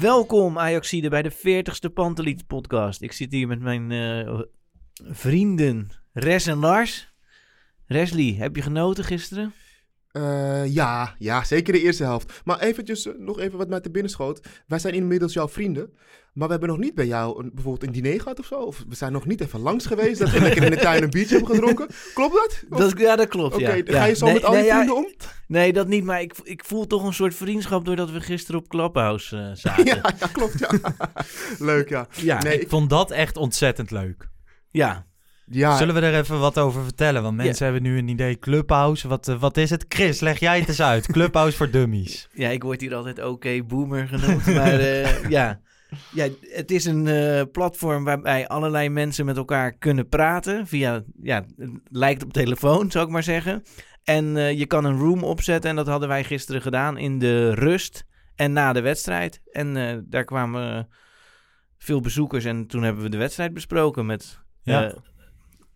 Welkom Ajaxide bij de 40ste Panteliet podcast. Ik zit hier met mijn eh, vrienden Res en Lars. Resli, heb je genoten gisteren? Eh, ja, ja, zeker de eerste helft. Maar eventjes, eh, nog even wat mij te binnen schoot. Wij zijn inmiddels jouw vrienden. Maar we hebben nog niet bij jou een, bijvoorbeeld een diner gehad of zo. Of we zijn nog niet even langs geweest. Dat we lekker in de tuin een biertje hebben gedronken. Klopt dat? Of- Dat, ja, dat klopt. Oké, Ja. ga je zo Nee, met al nee, je ja, vrienden om? Nee, dat niet. Maar ik, ik voel toch een soort vriendschap doordat we gisteren op Clubhouse eh, zaten. Ja, ja, klopt, ja. Leuk, ja. ja. Nee, ik ik- vond dat echt ontzettend leuk. ja. Ja Zullen we er even wat over vertellen? Want mensen hebben nu een idee. Clubhouse, wat, eh, wat is het? Chris, leg jij het eens uit. Clubhouse voor dummies. Ja, ik word hier altijd oké boomer genoemd. maar eh, ja. ja, het is een eh, platform waarbij allerlei mensen met elkaar kunnen praten. Via, ja, het lijkt op telefoon, zou ik maar zeggen. En eh, je kan een room opzetten. En dat hadden wij gisteren gedaan in de rust en na de wedstrijd. En eh, daar kwamen veel bezoekers. En toen hebben we de wedstrijd besproken met Ja.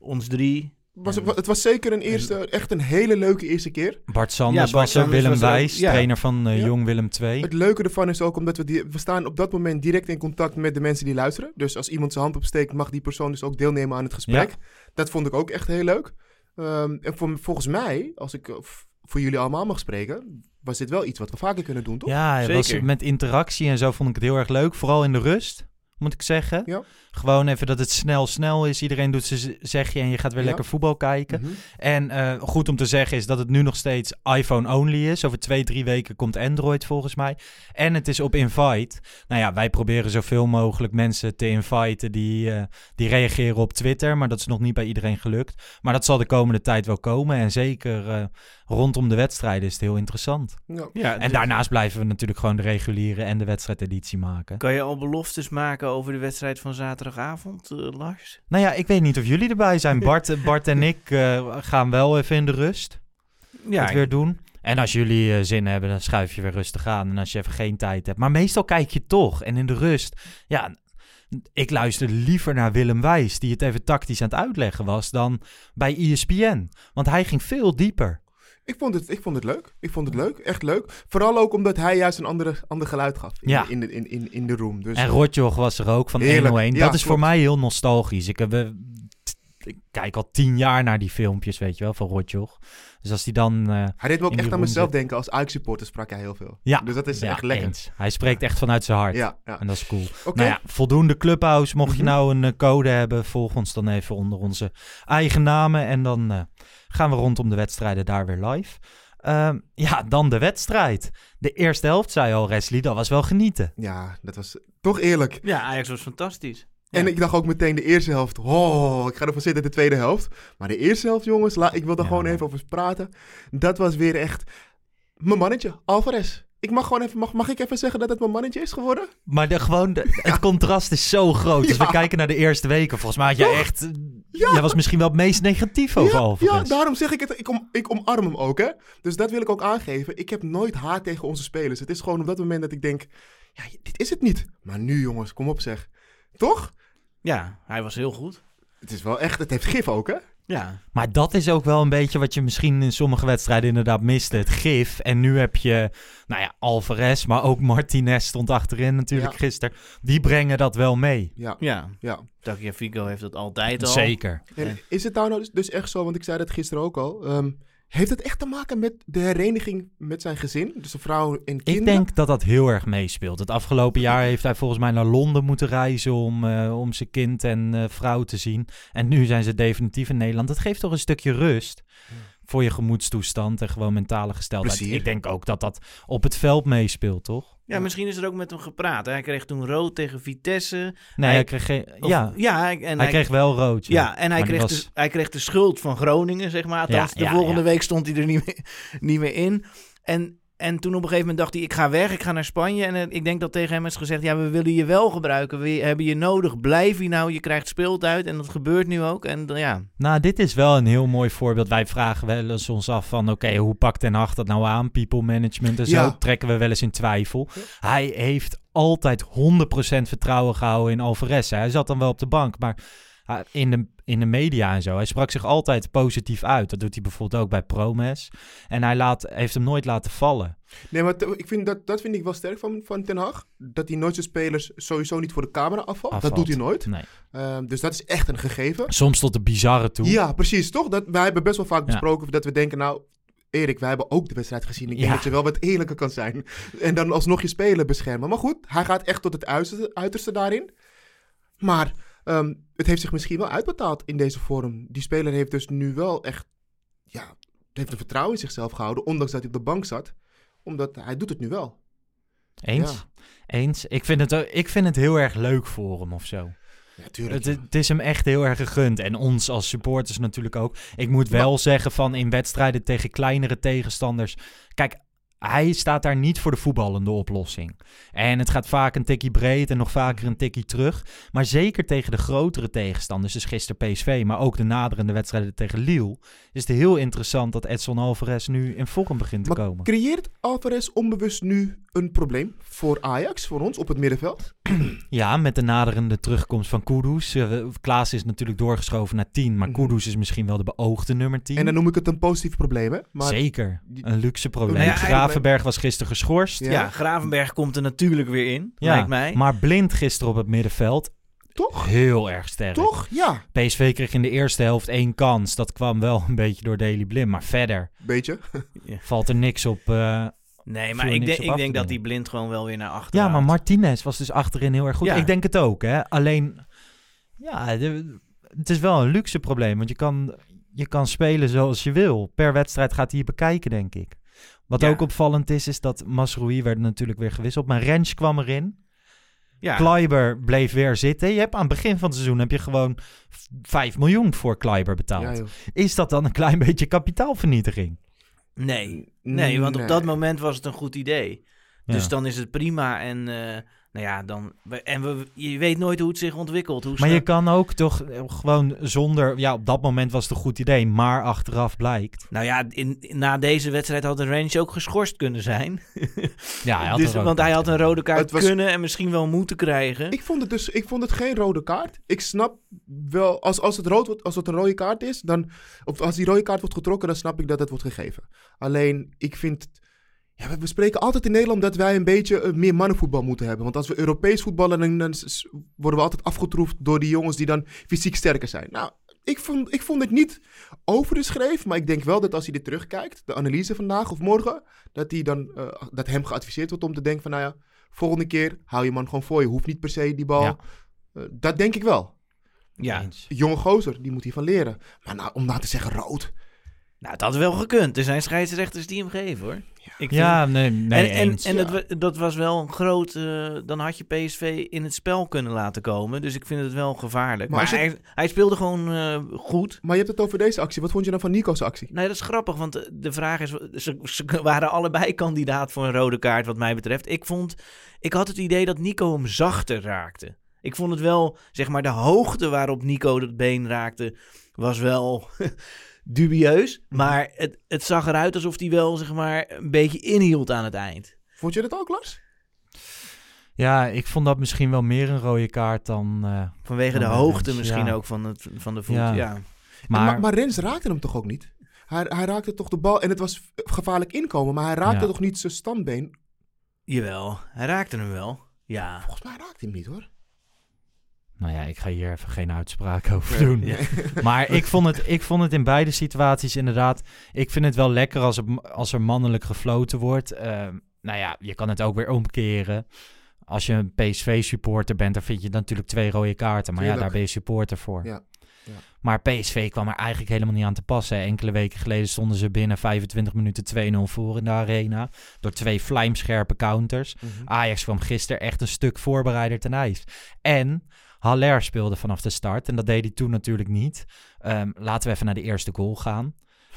Ons drie. was, het was zeker een eerste, echt een hele leuke eerste keer. Bart Sanders Ja, Bart was er, Sanders Willem was Wijs, ja. trainer van eh, Ja. Jong Willem II. Het leuke ervan is ook omdat we, die, we staan op dat moment direct in contact met de mensen die luisteren. Dus als iemand zijn hand opsteekt, mag die persoon dus ook deelnemen aan het gesprek. Dat vond ik ook echt heel leuk. Ehm, en voor, volgens mij, als ik eh, voor jullie allemaal mag spreken, was dit wel iets wat we vaker kunnen doen, toch? Ja, was Zeker. met interactie en zo vond ik het heel erg leuk. Vooral in de rust, moet ik zeggen. Ja. Gewoon even dat het snel, snel is. Iedereen doet zijn zegje en je gaat weer Ja. lekker voetbal kijken. Mhm. En eh, goed om te zeggen is dat het nu nog steeds iPhone-only is. Over twee, drie weken komt Android volgens mij. En het is op invite. Nou ja, wij proberen zoveel mogelijk mensen te inviten die, eh, die reageren op Twitter. Maar dat is nog niet bij iedereen gelukt. Maar dat zal de komende tijd wel komen. En zeker eh, rondom de wedstrijden is het heel interessant. Ja. Ja, En dus- daarnaast blijven we natuurlijk gewoon de reguliere en de wedstrijdeditie maken. Kan je al beloftes maken over de wedstrijd van zaterdagavond, eh, Lars? Nou ja, ik weet niet of jullie erbij zijn. Bart, Bart en ik eh, gaan wel even in de rust. Ja, het weer doen. En als jullie eh, zin hebben, dan schuif je weer rustig aan. En als je even geen tijd hebt. Maar meestal kijk je toch. En in de rust, ja, ik luister liever naar Willem Wijs, die het even tactisch aan het uitleggen was, dan bij ESPN. Want hij ging veel dieper. Ik vond, het, ik vond het leuk. Ik vond het leuk. Echt leuk. Vooral ook omdat hij juist een andere, ander geluid gaf in, Ja. in, de, in, in, in de room. Dus, En Rotjoch was er ook van Heerlijk. 101. Ja, dat is voor mij heel nostalgisch. Ik, heb, eh, ik kijk al tien jaar naar die filmpjes, weet je wel, van Rotjoch. Dus als die dan... eh, hij deed me ook echt aan mezelf zit- denken. Als Ajax-supporter sprak hij heel veel. Ja, Dus dat is ja, echt lekker. eens. Hij spreekt echt vanuit zijn hart. Ja, ja. En dat is cool. Nou ja, voldoende Clubhouse. Mocht je Mhm. nou een eh, code hebben, volg ons dan even onder onze eigen namen. En dan eh, gaan we rondom de wedstrijden daar weer live. Ehm, ja, dan de wedstrijd. De eerste helft, zei al Wesley, dat was wel genieten. Ja, dat was toch eerlijk. Ja, Ajax was fantastisch. En Ja. ik dacht ook meteen de eerste helft. Oh, ik ga ervan zitten de tweede helft. Maar de eerste helft, jongens, la, ik wil er Ja, gewoon even over praten. Dat was weer echt mijn mannetje, Alvarez. Ik mag gewoon even, mag, mag ik even zeggen dat het mijn mannetje is geworden? Maar de, gewoon de- het contrast is zo groot. Als we Ja. kijken naar de eerste weken, volgens mij had jij Toch? echt... eh, Ja. Jij was misschien wel het meest negatief over ja, Alvarez. ja, daarom zeg ik het. Ik, om, ik omarm hem ook, hè. Dus dat wil ik ook aangeven. Ik heb nooit haat tegen onze spelers. Het is gewoon op dat moment dat ik denk... Ja, dit is het niet. Maar nu, jongens, kom op zeg. Toch? Ja, hij was heel goed. Het is wel echt, het heeft gif ook, hè? Ja. Maar dat is ook wel een beetje wat je misschien in sommige wedstrijden inderdaad miste. Het gif. En nu heb je, nou ja, Alvarez, maar ook Martinez stond achterin natuurlijk Ja. gisteren. Die brengen dat wel mee. Ja, Ja. ja. Tagliafico heeft dat altijd al. Zeker. En is het nou nou dus, dus echt zo, want ik zei dat gisteren ook al. ehm, heeft het echt te maken met de hereniging met zijn gezin? Dus een vrouw en kinderen? Ik denk dat dat heel erg meespeelt. Het afgelopen jaar heeft hij volgens mij naar Londen moeten reizen om, eh, om zijn kind en eh, vrouw te zien. En nu zijn ze definitief in Nederland. Dat geeft toch een stukje rust voor je gemoedstoestand en gewoon mentale gesteldheid. Plezier. Ik denk ook dat dat op het veld meespeelt, toch? Ja, misschien is er ook met hem gepraat. hè. Hij kreeg toen rood tegen Vitesse. Nee, Hij- hij, kreeg geen... Of- ja, ja en hij hij, kreeg wel rood. Ja, Ja, en hij kreeg, was- de, hij kreeg de schuld van Groningen, zeg maar. Althans, Ja, de ja, volgende ja. week stond hij er niet meer, niet meer in. En, en toen op een gegeven moment dacht hij, ik ga weg, ik ga naar Spanje. En eh, ik denk dat tegen hem is gezegd, ja, we willen je wel gebruiken. We hebben je nodig, blijf hier nou, je krijgt speeltijd. En dat gebeurt nu ook. En eh, ja, Nou, dit is wel een heel mooi voorbeeld. Wij vragen wel eens ons af van... oké, hoe pakt Ten Hag dat nou aan? People management en zo Ja. trekken we wel eens in twijfel. Hij heeft altijd 100% vertrouwen gehouden in Alvarez. Hij zat dan wel op de bank, maar ah, in de, in de media en zo... hij sprak zich altijd positief uit. Dat doet hij bijvoorbeeld ook bij Promes. En hij laat, heeft hem nooit laten vallen. Nee, maar ik vind dat, dat vind ik wel sterk van, van Ten Hag. Dat hij nooit zijn spelers sowieso niet voor de camera afvalt. Dat doet hij nooit. Nee. Ehm, dus dat is echt een gegeven. Soms tot de bizarre toe. Ja, precies, toch? Dat, wij hebben best wel vaak Ja. besproken dat we denken, nou... Erik, wij hebben ook de wedstrijd gezien. Ik denk Ja. dat je wel wat eerlijker kan zijn. En dan alsnog je speler beschermen. Maar goed, hij gaat echt tot het uiterste, uiterste daarin. Maar ehm, het heeft zich misschien wel uitbetaald in deze vorm. Die speler heeft dus nu wel echt... Ja, heeft een vertrouwen in zichzelf gehouden. Ondanks dat hij op de bank zat. Omdat hij doet het nu wel. Eens? Ja. Eens. Ik vind, het, ik vind het heel erg leuk voor hem of zo. Ja, tuurlijk. Het, het is hem echt heel erg gegund. En ons als supporters natuurlijk ook. Ik moet wel zeggen van in wedstrijden tegen kleinere tegenstanders. Kijk, hij staat daar niet voor de voetballende oplossing. En het gaat vaak een tikkie breed en nog vaker een tikkie terug. Maar zeker tegen de grotere tegenstanders, dus gisteren PSV, maar ook de naderende wedstrijden tegen Lille, is het heel interessant dat Edson Alvarez nu in vorm begint te Maar komen. creëert Alvarez onbewust nu een probleem voor Ajax, voor ons op het middenveld? Ja, met de naderende terugkomst van Kudus. Uh, Klaas is natuurlijk doorgeschoven naar 10, maar Mhm. Kudus is misschien wel de beoogde nummer 10. En dan noem ik het een positief probleem, hè? Maar Zeker, een luxe probleem. Ja, Gravenberg was gisteren geschorst. Ja. ja. Gravenberg komt er natuurlijk weer in, Ja, lijkt mij. Maar blind gisteren op het middenveld, toch? heel erg sterk. Toch? Ja. PSV kreeg in de eerste helft één kans. Dat kwam wel een beetje door Daily Blind. Maar verder Beetje. valt er niks op. eh, Nee, maar ik, denk- op ik denk dat die blind gewoon wel weer naar achteren Ja, maar. Martinez was dus achterin heel erg goed. Ja. Ik denk het ook, hè. Alleen, ja, de- het is wel een luxe probleem. Want je kan, je kan spelen zoals je wil. Per wedstrijd gaat hij je bekijken, denk ik. Wat Ja. ook opvallend is, is dat Masroui werd natuurlijk weer gewisseld. Maar Rens kwam erin. Ja. Kleiber bleef weer zitten. Je hebt aan het begin van het seizoen heb je gewoon v- 5 miljoen voor Kleiber betaald. Ja, is dat dan een klein beetje kapitaalvernietiging? Nee. nee, want Nee. op dat moment was het een goed idee. Dus Ja. dan is het prima en... eh, nou ja, dan... En we, je weet nooit hoe het zich ontwikkelt. Hoe Maar je kan ook toch eh, gewoon zonder... Ja, op dat moment was het een goed idee, maar achteraf blijkt... Nou ja, in, na deze wedstrijd had de range ook geschorst kunnen zijn. Ja, hij had dus, want hij had een rode kaart was- kunnen en misschien wel moeten krijgen. Ik vond het dus ik vond het geen rode kaart. Ik snap wel, als, als, het rood wordt, als het een rode kaart is, dan, of als die rode kaart wordt getrokken, dan snap ik dat het wordt gegeven. Alleen, ik vind, ja, we- spreken altijd in Nederland dat wij een beetje eh, meer mannenvoetbal moeten hebben. Want als we Europees voetballen, dan, worden we altijd afgetroefd door die jongens die dan fysiek sterker zijn. Nou, ik vond, ik vond het niet over de schreef, maar ik denk wel dat als hij dit terugkijkt, de analyse vandaag of morgen, dat, hij dan, eh, dat hem geadviseerd wordt om te denken van, nou ja, volgende keer hou je man gewoon voor je. Hoeft niet per se die bal. Ja. Eh, dat denk ik wel. ja. Jonge gozer, die moet hiervan leren. Maar nou, om nou te zeggen rood. Nou dat had wel gekund. Er zijn scheidsrechters die hem geven hoor. Ik vind- Ja, nee, nee en en, eens. en ja. dat, wa- dat was wel een groot... eh, dan had je PSV in het spel kunnen laten komen. Dus ik vind het wel gevaarlijk. Maar hij, hij speelde gewoon eh, goed. Maar je hebt het over deze actie. Wat vond je dan van Nico's actie? Nee, dat is grappig, want de- de vraag is... Ze, ze waren allebei kandidaat voor een rode kaart wat mij betreft. Ik vond... Ik had het idee dat Nico hem zachter raakte. Ik vond het wel, zeg maar, de hoogte waarop Nico het been raakte... was wel dubieus. Maar het, het zag eruit alsof hij wel, zeg maar, een beetje inhield aan het eind. Vond je dat ook, Lars? Ja, ik vond dat misschien wel meer een rode kaart dan... eh, Vanwege de dan hoogte Rens, misschien ja. ook van, het, van de voet. Ja. Ja. Maar, Maar, maar, Rens raakte hem toch ook niet? Hij, hij raakte toch de bal en het was gevaarlijk inkomen, maar hij raakte Ja. toch niet zijn standbeen? Jawel, hij raakte hem wel. Ja. Volgens mij raakte hij hem niet hoor. Nou ja, ik ga hier even geen uitspraak over doen. Ja. Maar ik vond, het, ik vond het in beide situaties inderdaad... Ik vind het wel lekker als er, als er mannelijk gefloten wordt. Ehm, nou ja, je kan het ook weer omkeren. Als je een PSV-supporter bent, dan vind je natuurlijk twee rode kaarten. Maar ja, daar ben je supporter voor. Ja, ja. Maar PSV kwam er eigenlijk helemaal niet aan te passen. Enkele weken geleden stonden ze binnen 25 minuten 2-0 voor in de arena. Door twee vlijmscherpe counters. Mhm. Ajax kwam gisteren echt een stuk voorbereider ten ijs. En Haller speelde vanaf de start. En dat deed hij toen natuurlijk niet. Ehm, laten we even naar de eerste goal gaan.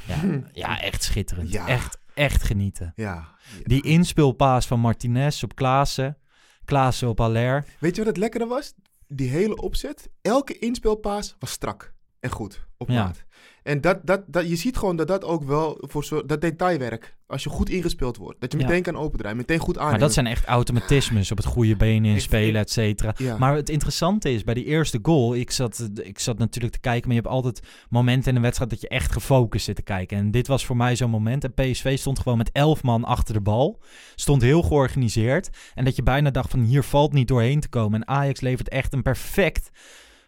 Ja, ja echt schitterend. Ja. Echt, echt genieten. Ja. Die inspeelpaas van Martinez op Klaassen. Klaassen op Haller. Weet je wat het lekkere was? Die hele opzet, elke inspeelpaas was strak en goed op Ja. maat. En dat, dat, dat, je ziet gewoon dat dat ook wel voor zo, dat detailwerk, als je goed ingespeeld wordt, dat je Ja. meteen kan opendraaien, meteen goed aannemen. Maar dat zijn echt automatismes op het goede been inspelen, et cetera. Ja. Maar het interessante is, bij die eerste goal, ik zat, ik zat natuurlijk te kijken, maar je hebt altijd momenten in een wedstrijd dat je echt gefocust zit te kijken. En dit was voor mij zo'n moment. En PSV stond gewoon met elf man achter de bal. Stond heel georganiseerd. En dat je bijna dacht van hier valt niet doorheen te komen. En Ajax levert echt een perfect,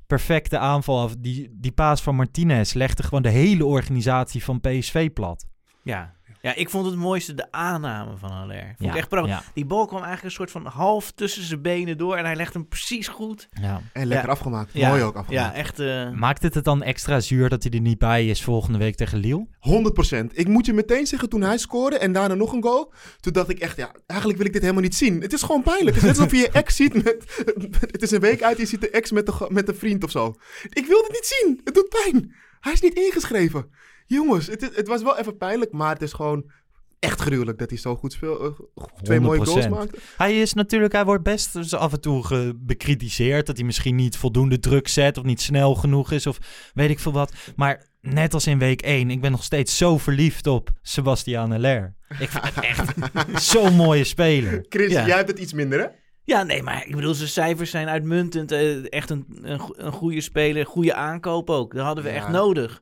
perfecte aanval af. Die, die paas van Martinez legde gewoon de hele organisatie van PSV plat. Ja. Ja, ik vond het mooiste de aanname van Haller. Vond ik echt prachtig. ja. Die bal kwam eigenlijk een soort van half tussen zijn benen door en hij legt hem precies goed. Ja. En lekker Ja. afgemaakt, Ja. mooi ook afgemaakt. Ja, echt. eh, Maakt het het dan extra zuur dat hij er niet bij is volgende week tegen Lille? 100%. Ik moet je meteen zeggen, toen hij scoorde en daarna nog een goal, toen dacht ik echt, ja, eigenlijk wil ik dit helemaal niet zien. Het is gewoon pijnlijk. Het is net alsof je je ex ziet met, het is een week uit en je ziet de ex met, de, met een vriend of zo. Ik wil dit niet zien. Het doet pijn. Hij is niet ingeschreven. Jongens, het, het was wel even pijnlijk, maar het is gewoon echt gruwelijk dat hij zo goed speelt. eh, twee mooie goals 100%. maakte. Hij is natuurlijk, hij wordt best dus af en toe bekritiseerd dat hij misschien niet voldoende druk zet of niet snel genoeg is of weet ik veel wat. Maar net als in week 1, ik ben nog steeds zo verliefd op Sebastian Haller. Ik vind het echt zo'n mooie speler. Chris, Ja. jij hebt het iets minder, hè? Ja, nee, maar ik bedoel, zijn cijfers zijn uitmuntend. eh, echt een, een, go- een goede speler, goede aankoop ook. Dat hadden we Ja. echt nodig.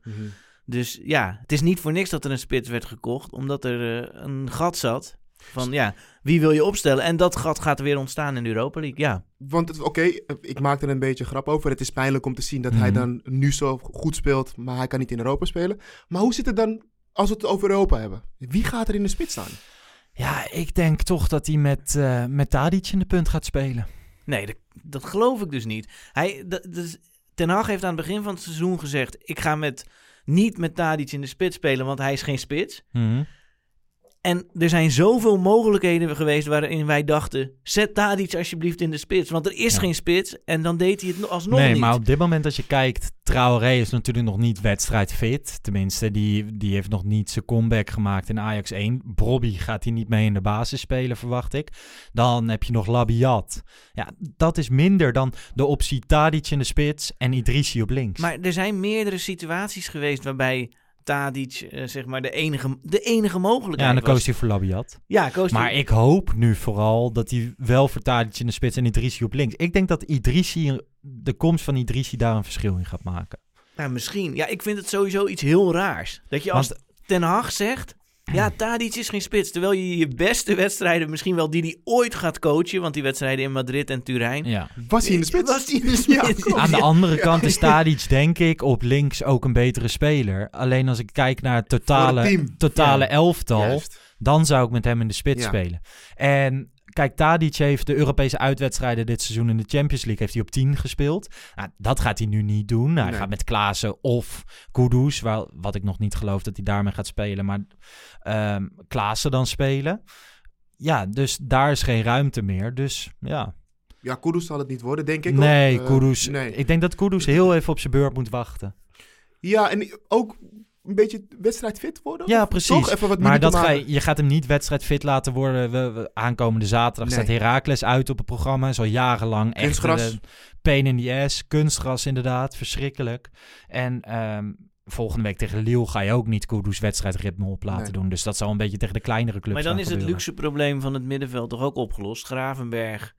Dus ja, het is niet voor niks dat er een spits werd gekocht, omdat er eh, een gat zat. Van ja, wie wil je opstellen? En dat gat gaat er weer ontstaan in de Europa League. Ja, Want het- oké, ik maak er een beetje grap over. Het is pijnlijk om te zien dat hij Mhm. dan nu zo goed speelt, maar hij kan niet in Europa spelen. Maar hoe zit het dan als we het over Europa hebben? Wie gaat er in de spits staan? Ja, ik denk toch dat hij met, eh met Tadic in de punt gaat spelen. nee, dat, dat geloof ik dus niet. Hij, dat, dus, Ten Hag heeft aan het begin van het seizoen gezegd: ik ga met, niet met Tadic in de spits spelen, want hij is geen spits. Mhm. En er zijn zoveel mogelijkheden geweest waarin wij dachten: zet Tadic alsjeblieft in de spits. Want er is Ja. geen spits. En dan deed hij het no- alsnog nee, niet. maar op dit moment als je kijkt, Traoré is natuurlijk nog niet wedstrijdfit. Tenminste, die, die heeft nog niet zijn comeback gemaakt in Ajax 1. Brobby gaat hij niet mee in de basis spelen, verwacht ik. Dan heb je nog Labiat. Ja, dat is minder dan de optie Tadic in de spits en Idrissi op links. Maar er zijn meerdere situaties geweest waarbij Tadic eh, zeg maar de enige, de enige mogelijkheid ja, en dan was. koos hij voor Labiat. Ja, koos Maar ik hoop nu vooral dat hij wel voor Tadic in de spits en Idrissi op links. Ik denk dat Idrissi, de komst van Idrissi daar een verschil in gaat maken. Nou, misschien. Ja, ik vind het sowieso iets heel raars. Dat je als Want- Ten Hag zegt... Ja, Tadic is geen spits. Terwijl je je beste wedstrijden, misschien wel die die ooit gaat coachen... want die wedstrijden in Madrid en Turijn... Ja. Was hij in de spits? Was hij in de Ja, spits? klopt. Aan de andere kant is Tadic denk ik op links ook een betere speler. Alleen als ik kijk naar het totale, totale Ja. elftal, Juist. dan zou ik met hem in de spits Ja. spelen. En kijk, Tadic heeft de Europese uitwedstrijden dit seizoen in de Champions League heeft hij op 10 gespeeld. Nou, dat gaat hij nu niet doen. Hij Nee. gaat met Klaassen of Kudus, wel, wat ik nog niet geloof dat hij daarmee gaat spelen, maar ehm Klaassen dan spelen. Ja, dus daar is geen ruimte meer. Dus ja. Ja, Kudus zal het niet worden, denk ik. Nee. Eh, Kudus. nee. Ik denk dat Kudus heel even op zijn beurt moet wachten. Ja, en ook een beetje wedstrijdfit worden? Ja, precies. Toch even wat Maar dat ga je, je gaat hem niet wedstrijdfit laten worden. We, we- aankomende zaterdag Nee. staat Heracles uit op het programma. Is al jarenlang echt Kunstgras. een pain in the ass. Kunstgras inderdaad, verschrikkelijk. En ehm, volgende week tegen Lille ga je ook niet Kudus wedstrijdritme op laten Nee. doen. Dus dat zal een beetje tegen de kleinere clubs Maar dan is het gebeuren. luxe probleem van het middenveld toch ook opgelost. Gravenberg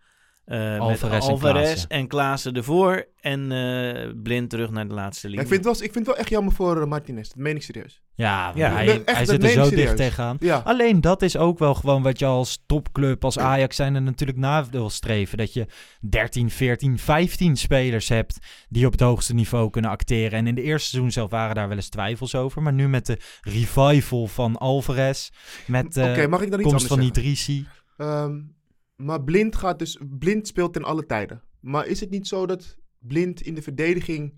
Eh, Alvarez met en Alvarez Klaassen. en Klaassen ervoor. En eh, blind terug naar de laatste Ja, linie. ik, vind het wel, ik vind het wel echt jammer voor eh, Martinez. Dat meen ik serieus. Ja, Ja, hij, echt, hij zit er zo serieus. dicht tegenaan. Ja. Alleen dat is ook wel gewoon wat je als topclub, als Ajax zijn er natuurlijk na wil streven. Dat je 13, 14, 15 spelers hebt die op het hoogste niveau kunnen acteren. En in de eerste seizoen zelf waren daar wel eens twijfels over. Maar nu met de revival van Alvarez, met de komst van zeggen? Idrissi. Ehm, maar Blind gaat dus... Blind speelt ten alle tijden. Maar is het niet zo dat Blind in de verdediging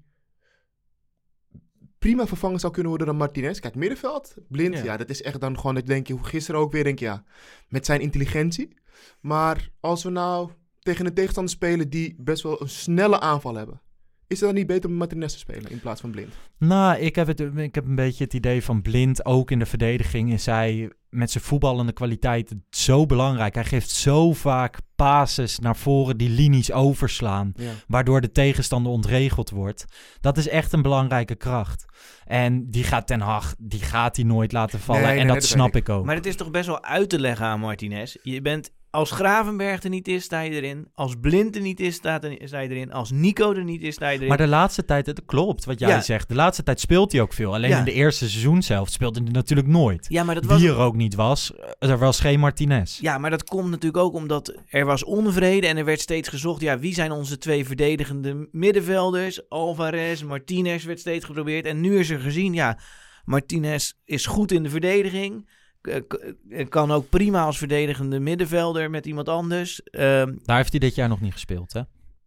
prima vervangen zou kunnen worden dan Martinez? Kijk, middenveld, Blind, Ja. ja, dat is echt dan gewoon, dat denk je, hoe gisteren ook weer, denk je, ja, met zijn intelligentie. Maar als we nou tegen een tegenstander spelen die best wel een snelle aanval hebben, is het dan niet beter om Martinez te spelen in plaats van Blind? Nou, ik heb, het, ik heb een beetje het idee van Blind, ook in de verdediging, is hij met zijn voetballende kwaliteit zo belangrijk. Hij geeft zo vaak passes naar voren die linies overslaan, Ja. waardoor de tegenstander ontregeld wordt. Dat is echt een belangrijke kracht. En die gaat Ten Hag, die gaat hij nooit laten vallen. Nee, nee, en nee, dat dat snap weet ik ook. Maar het is toch best wel uit te leggen aan Martinez. Je bent, als Gravenberg er niet is, sta je erin. Als Blind er niet is, staat sta je erin. Als Nico er niet is, sta je erin. Maar de laatste tijd, het klopt wat jij Ja. zegt. De laatste tijd speelt hij ook veel. Alleen Ja. in de eerste seizoen zelf speelde hij natuurlijk nooit. ja, maar dat was... Wie er ook niet was, er was geen Martinez. Ja, maar dat komt natuurlijk ook omdat er was onvrede en er werd steeds gezocht. Ja, wie zijn onze twee verdedigende middenvelders? Alvarez, Martinez werd steeds geprobeerd. En nu is er gezien, ja, Martinez is goed in de verdediging. K- k- Kan ook prima als verdedigende middenvelder met iemand anders. Ehm, Daar heeft hij dit jaar nog niet gespeeld, hè?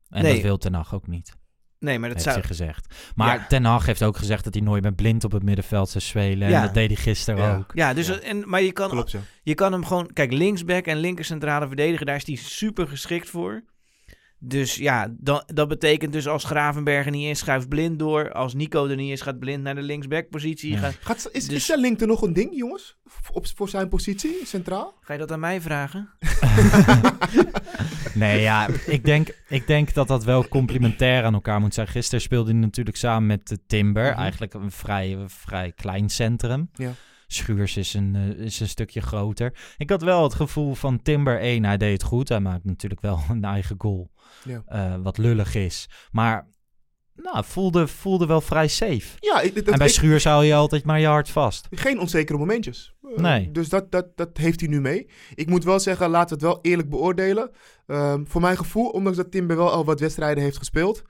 En Nee. dat wil Ten Hag ook niet, nee, maar dat heeft zou... hij gezegd. Maar Ja. Ten Hag heeft ook gezegd dat hij nooit met blind op het middenveld zou spelen. Ja. En dat deed hij gisteren Ja. ook. Ja, dus, En, maar je kan, Klopt, ja. je kan hem gewoon... Kijk, linksback en linker centrale verdediger, daar is hij super geschikt voor. Dus ja, dan, dat betekent dus als Gravenberg er niet is, schuift Blind door. Als Nico er niet is, gaat Blind naar de linksback-positie. Ja. Ga, Gaat, is, Dus- is zijn link er nog een ding, jongens? Op, voor zijn positie, centraal? ga je dat aan mij vragen? Nee, ja, ik denk, ik denk dat dat wel complementair aan elkaar moet zijn. Gisteren speelde hij natuurlijk samen met de Timber. Mhm. Eigenlijk een vrij, vrij klein centrum. Ja. Schuurs is een, eh, is een stukje groter. Ik had wel het gevoel van Timber 1, hij deed het goed. Hij maakt natuurlijk wel een eigen goal. Ja. eh, wat lullig is. Maar nou, voelde, voelde wel vrij safe. Ja, dat, en bij ik- Schuurs hou je altijd maar je hart vast. Geen onzekere momentjes. Eh, Nee. Dus dat, dat, dat heeft hij nu mee. Ik moet wel zeggen, laten we het wel eerlijk beoordelen. Ehm, voor mijn gevoel, ondanks dat Timber wel al wat wedstrijden heeft gespeeld,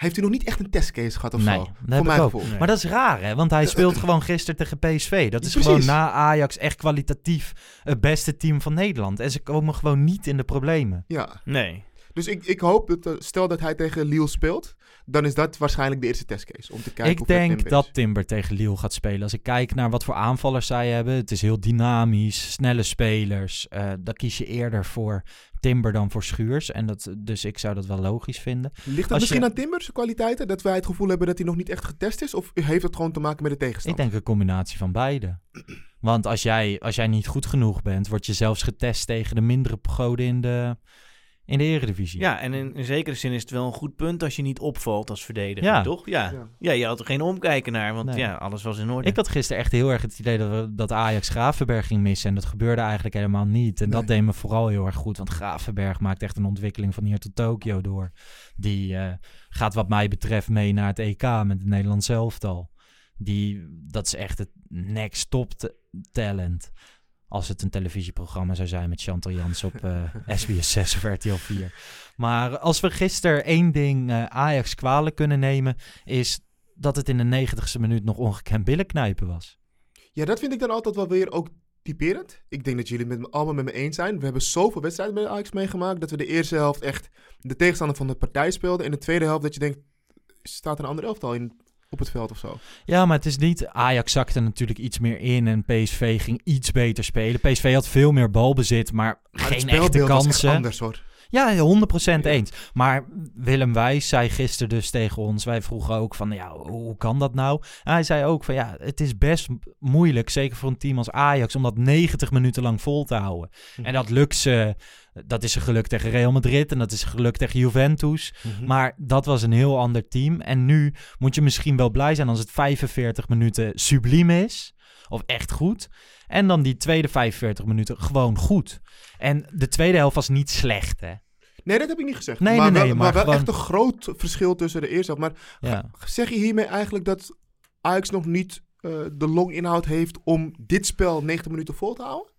heeft hij nog niet echt een testcase gehad of Nee, zo. dat heb voor mijn. Maar dat is raar, hè? Want hij speelt gewoon gisteren tegen PSV. Dat is Precies. gewoon na Ajax echt kwalitatief het beste team van Nederland. En ze komen gewoon niet in de problemen. Ja, Nee. dus ik, ik hoop dat, eh, stel dat hij tegen Lille speelt, dan is dat waarschijnlijk de eerste testcase. Om te kijken ik denk Timber dat. Timber tegen Lille gaat spelen. Als ik kijk naar wat voor aanvallers zij hebben. Het is heel dynamisch, snelle spelers. eh dan kies je eerder voor Timber dan voor Schuurs. En dat, dus ik zou dat wel logisch vinden. Ligt dat als misschien je- aan Timber, zijn kwaliteiten? Dat wij het gevoel hebben dat hij nog niet echt getest is? Of heeft het gewoon te maken met de Ik tegenstander? denk een combinatie van beide. Want als jij, als jij niet goed genoeg bent, word je zelfs getest tegen de mindere goden in de, in de eredivisie. Ja, en in, in zekere zin is het wel een goed punt als je niet opvalt als verdediger, Ja. toch? Ja. Ja. ja. je had er geen omkijken naar, want Nee. ja, alles was in orde. Ik had gisteren echt heel erg het idee dat, we, dat Ajax Gravenberg ging missen. En dat gebeurde eigenlijk helemaal niet. En dat deed me vooral heel erg goed. Want Gravenberg maakt echt een ontwikkeling van hier tot Tokio door. Die eh, gaat wat mij betreft mee naar het EK met het Nederlands elftal. Die, dat is echt het next top talent. Als het een televisieprogramma zou zijn met Chantal Jans op eh, SBS 6 of RTL 4. Maar als we gisteren één ding eh, Ajax kwalijk kunnen nemen... is dat het in de negentigste minuut nog ongekend billenknijpen was. Ja, dat vind ik dan altijd wel weer ook typerend. Ik denk dat jullie het met me, allemaal met me eens zijn. We hebben zoveel wedstrijden bij Ajax meegemaakt... dat we de eerste helft echt de tegenstander van de partij speelden. En de tweede helft dat je denkt... staat er een ander elftal in, op het veld of zo? Ja, maar het is niet... Ajax zakte natuurlijk iets meer in en PSV ging iets beter spelen. PSV had veel meer balbezit, maar geen echte kansen. anders hoor. Ja, 100% eens. Maar Willem Wijs zei gisteren dus tegen ons, wij vroegen ook van, ja, hoe kan dat nou? En hij zei ook van, ja, het is best moeilijk, zeker voor een team als Ajax, om dat 90 minuten lang vol te houden. En dat lukt ze, dat is een geluk tegen Real Madrid en dat is een geluk tegen Juventus. Mhm. Maar dat was een heel ander team. En nu moet je misschien wel blij zijn als het 45 minuten subliem is. Of echt goed. En dan die tweede 45 minuten gewoon goed. En de tweede helft was niet slecht, hè? Nee, dat heb ik niet gezegd. Nee, maar nee, wel, maar wel gewoon- echt een groot verschil tussen de eerste helft. Maar Ja. zeg je hiermee eigenlijk dat Ajax nog niet eh, de longinhoud heeft om dit spel 90 minuten vol te houden?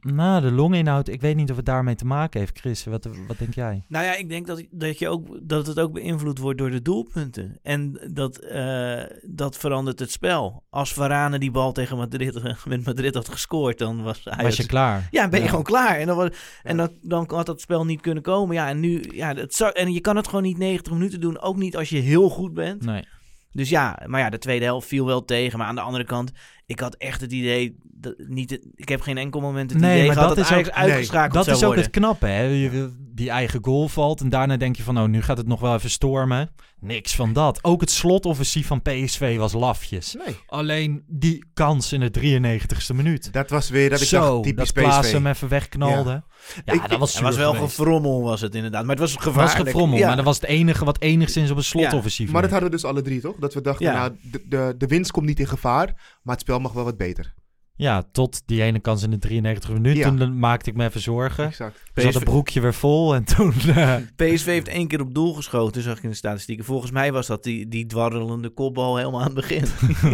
Nou, de longinhoud, ik weet niet of het daarmee te maken heeft. Chris, wat, wat denk jij? Nou ja, ik denk dat, dat, je ook, dat het ook beïnvloed wordt door de doelpunten. En dat, eh, dat verandert het spel. Als Varane die bal tegen Madrid, met Madrid had gescoord, dan was Ajax... Was je klaar? Ja, ben je Ja. gewoon klaar. En, dan, was, en dat, dan had dat spel niet kunnen komen. Ja, en nu... Ja, zou, en je kan het gewoon niet 90 minuten doen. Ook niet als je heel goed bent. Nee. Dus ja, maar ja, de tweede helft viel wel tegen. Maar aan de andere kant, ik had echt het idee... Dat niet ik heb geen enkel moment het Nee, idee maar gehad dat dat, is ook- uitgeschakeld Dat zou is ook worden. het knappe, hè? Je- Die eigen goal valt en daarna denk je van, oh, nu gaat het nog wel even stormen. Niks van dat. Ook het slotoffensief van PSV was lafjes. Nee. Alleen die kans in de 93ste minuut. Dat was weer dat ik Zo, dacht, typisch dat PSV. hem even wegknalde. Ja, Ik- dat was Het was wel geweest. gefrommel, was het inderdaad. Maar het was Het gevaarlijk. was gefrommel, Ja. maar dat was het enige wat enigszins op een slotoffensief Maar dat hadden we dus alle drie, toch? Dat we dachten, Ja. nou, de, de, de winst komt niet in gevaar, maar het spel mag wel wat beter. Ja, tot die ene kans in de 93 minuten. Ja. Toen maakte ik me even zorgen. Exact. Toen zat het broekje weer vol en toen... eh, PSV heeft één keer op doel geschoten, zag ik in de statistieken. Volgens mij was dat die, die dwarrelende kopbal helemaal aan het begin.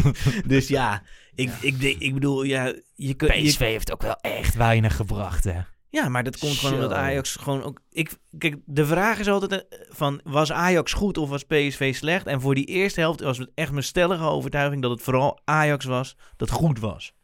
dus ja, ik, Ik, denk- ik bedoel, ja, je kunt... je- PSV heeft ook wel echt weinig gebracht, hè? Ja, maar dat komt gewoon omdat Ajax gewoon ook... Ik, kijk, de vraag is altijd eh, van, was Ajax goed of was PSV slecht? En voor die eerste helft was het echt mijn stellige overtuiging dat het vooral Ajax was dat goed was.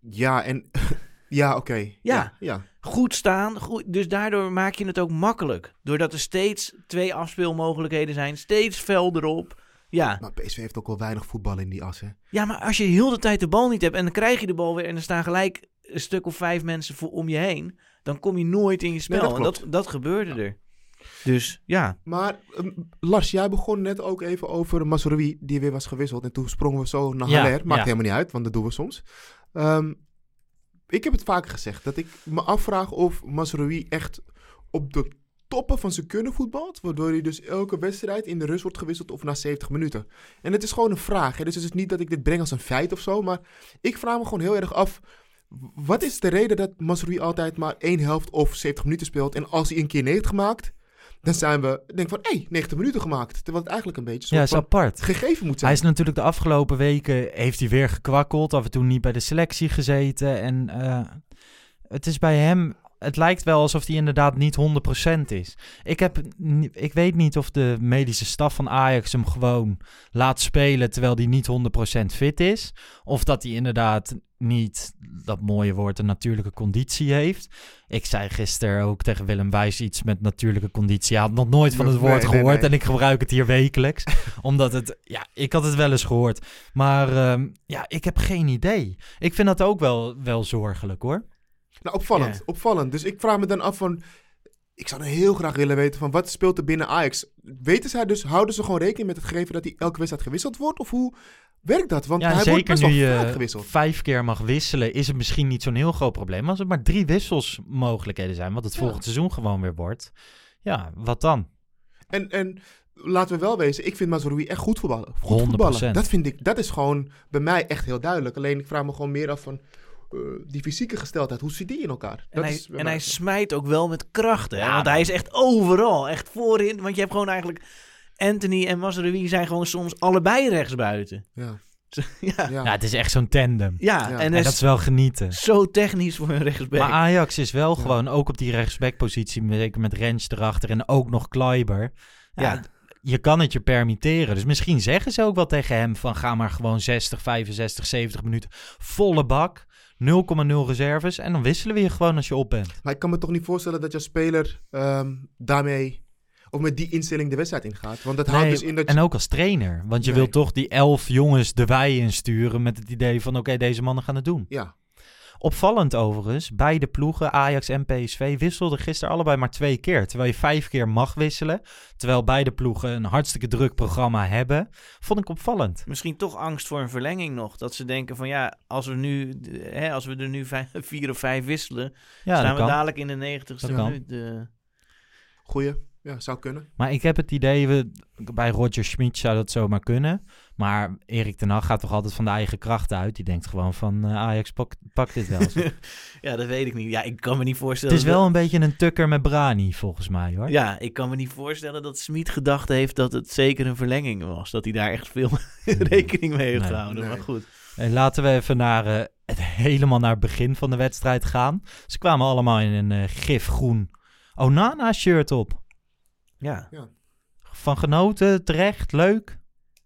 Ja, en... ja, oké. Ja. ja. ja. Goed staan, goed, dus daardoor maak je het ook makkelijk. Doordat er steeds twee afspeelmogelijkheden zijn, steeds fel erop. Ja. Maar PSV heeft ook wel weinig voetbal in die as, hè? ja, maar als je heel de tijd de bal niet hebt en dan krijg je de bal weer en er staan gelijk een stuk of vijf mensen voor om je heen, dan kom je nooit in je spel. dat en dat, dat gebeurde er. Dus ja. Maar ehm, Lars, jij begon net ook even over Mazraoui, die weer was gewisseld. En toen sprongen we zo naar Ja, Haller. Maakt ja. helemaal niet uit, want dat doen we soms. Ehm, ik heb het vaker gezegd, dat ik me afvraag of Mazraoui echt op de toppen van zijn kunnen voetbalt. Waardoor hij dus elke wedstrijd in de rust wordt gewisseld of na 70 minuten. En het is gewoon een vraag. Hè? Dus het is niet dat ik dit breng als een feit of zo. Maar ik vraag me gewoon heel erg af. Wat is de reden dat Mazraoui altijd maar één helft of 70 minuten speelt? En als hij een keer 90 maakt, dan zijn we, denk van, hé, hey, 90 minuten gemaakt. Terwijl het eigenlijk een beetje Ja, een is apart. gegeven moet zijn. Hij is natuurlijk de afgelopen weken heeft hij weer gekwakkeld. Af en toe niet bij de selectie gezeten. En eh, het is bij hem. Het lijkt wel alsof hij inderdaad niet 100% is. Ik, heb, ik weet niet of de medische staf van Ajax hem gewoon laat spelen terwijl hij niet 100% fit is. Of dat hij inderdaad niet dat mooie woord een natuurlijke conditie heeft. Ik zei gisteren ook tegen Willem Wijs iets met natuurlijke conditie. Hij had nog nooit van het woord nee, gehoord nee. en ik gebruik het hier wekelijks. omdat het, ja, ik had het wel eens gehoord. Maar ehm, ja, ik heb geen idee. Ik vind dat ook wel, wel zorgelijk hoor. Nou, opvallend, opvallend. Dus ik vraag me dan af van... Ik zou nou heel graag willen weten van wat speelt er binnen Ajax. Weten zij dus, houden ze gewoon rekening met het gegeven dat hij elke wedstrijd gewisseld wordt? Of hoe werkt dat? Want Ja, hij wordt best nu wel vaak je gewisseld. vijf keer mag wisselen, is het misschien niet zo'n heel groot probleem. Als er maar drie wisselsmogelijkheden zijn, wat het Ja. volgend seizoen gewoon weer wordt. Ja, wat dan? En, en laten we wel wezen, ik vind Mazraoui echt goed voetballen. Goed 100%. voetballen. Dat vind ik, dat is gewoon bij mij echt heel duidelijk. Alleen ik vraag me gewoon meer af van eh, die fysieke gesteldheid. Hoe zit die in elkaar? En, Dat hij, is en hij smijt ook wel met krachten. Ja, want man. hij is echt overal. Echt voorin. Want je hebt gewoon eigenlijk... Anthony en Mazraoui zijn gewoon soms allebei rechtsbuiten. Ja. ja. Ja. Ja, het is echt zo'n tandem. Ja, Ja. en En dat is wel genieten. zo technisch voor een rechtsback. Maar Ajax is wel Ja. gewoon, ook op die rechtsbackpositie, zeker met Rens erachter en ook nog Kleiber. Ja, Ja. Je kan het je permitteren. Dus misschien zeggen ze ook wel tegen hem van ga maar gewoon 60, 65, 70 minuten volle bak. 0,0 reserves. En dan wisselen we je gewoon als je op bent. Maar ik kan me toch niet voorstellen dat je als speler ehm, daarmee... Of met die instelling de wedstrijd ingaat. Want dat houdt dus in dat je... En ook als trainer. Want je Nee. wilt toch die elf jongens de wei insturen met het idee van oké, deze mannen gaan het doen. Ja, Opvallend overigens, beide ploegen, Ajax en PSV, wisselden gisteren allebei maar twee keer. Terwijl je vijf keer mag wisselen. Terwijl beide ploegen een hartstikke druk programma hebben. Vond ik opvallend. Misschien toch angst voor een verlenging nog. Dat ze denken van ja, als we, nu, hè, als we er nu vijf, vier of vijf wisselen... Ja, staan we kan. dadelijk in de negentigste minuut. eh. goeie. Ja, zou kunnen. Maar ik heb het idee, we, bij Roger Schmid zou dat zomaar kunnen. Maar Erik ten Hag gaat toch altijd van de eigen krachten uit. Die denkt gewoon van eh, Ajax pak, pak dit wel. het ja, dat weet ik niet. Ja, ik kan me niet voorstellen... is wel een beetje een tukker met Brani, volgens mij hoor. Ja, ik kan me niet voorstellen dat Smit gedacht heeft dat het zeker een verlenging was. Dat hij daar echt veel rekening mee heeft Nee. gehouden. Nee. Maar goed. En laten we even naar eh, het helemaal naar het begin van de wedstrijd gaan. Ze kwamen allemaal in een eh, gifgroen Onana-shirt op. Ja. Van genoten, terecht, leuk.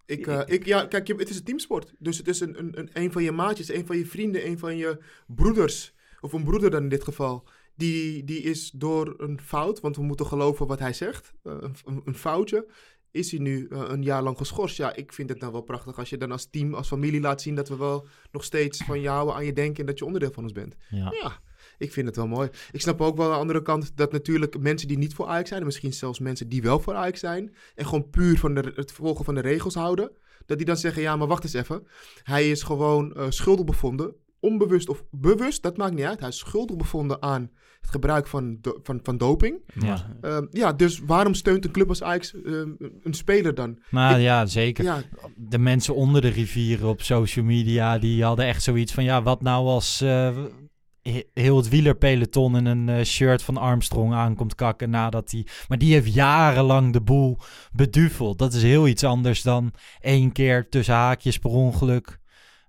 Ik, eh, ik, ja, kijk, het is een teamsport. Dus het is een, een, een, een van je maatjes, een van je vrienden, een van je broeders. Of een broeder dan in dit geval. Die, die is door een fout, want we moeten geloven wat hij zegt. eh, een, een, foutje. Is hij nu eh, een jaar lang geschorst? Ja, ik vind het nou wel prachtig als je dan als team, als familie laat zien dat we wel nog steeds van houden, aan je denken en dat je onderdeel van ons bent. Ja. Ja, ik vind het wel mooi. Ik snap ook wel aan de andere kant dat natuurlijk mensen die niet voor Ajax zijn, en misschien zelfs mensen die wel voor Ajax zijn, en gewoon puur van de, het volgen van de regels houden, dat die dan zeggen, ja, maar wacht eens even. Hij is gewoon eh, schuldig bevonden, onbewust of bewust, dat maakt niet uit. Hij is schuldig bevonden aan het gebruik van, do- van, van doping. Ja. Ehm, ja, dus waarom steunt een club als Ajax ehm, een speler dan? Ik- ja, zeker. Ja, De mensen onder de rivieren op social media, die hadden echt zoiets van... Ja, wat nou als eh, heel het wielerpeloton in een eh, shirt van Armstrong aankomt kakken nadat hij... Maar die heeft jarenlang de boel beduveld. Dat is heel iets anders dan één keer tussen haakjes per ongeluk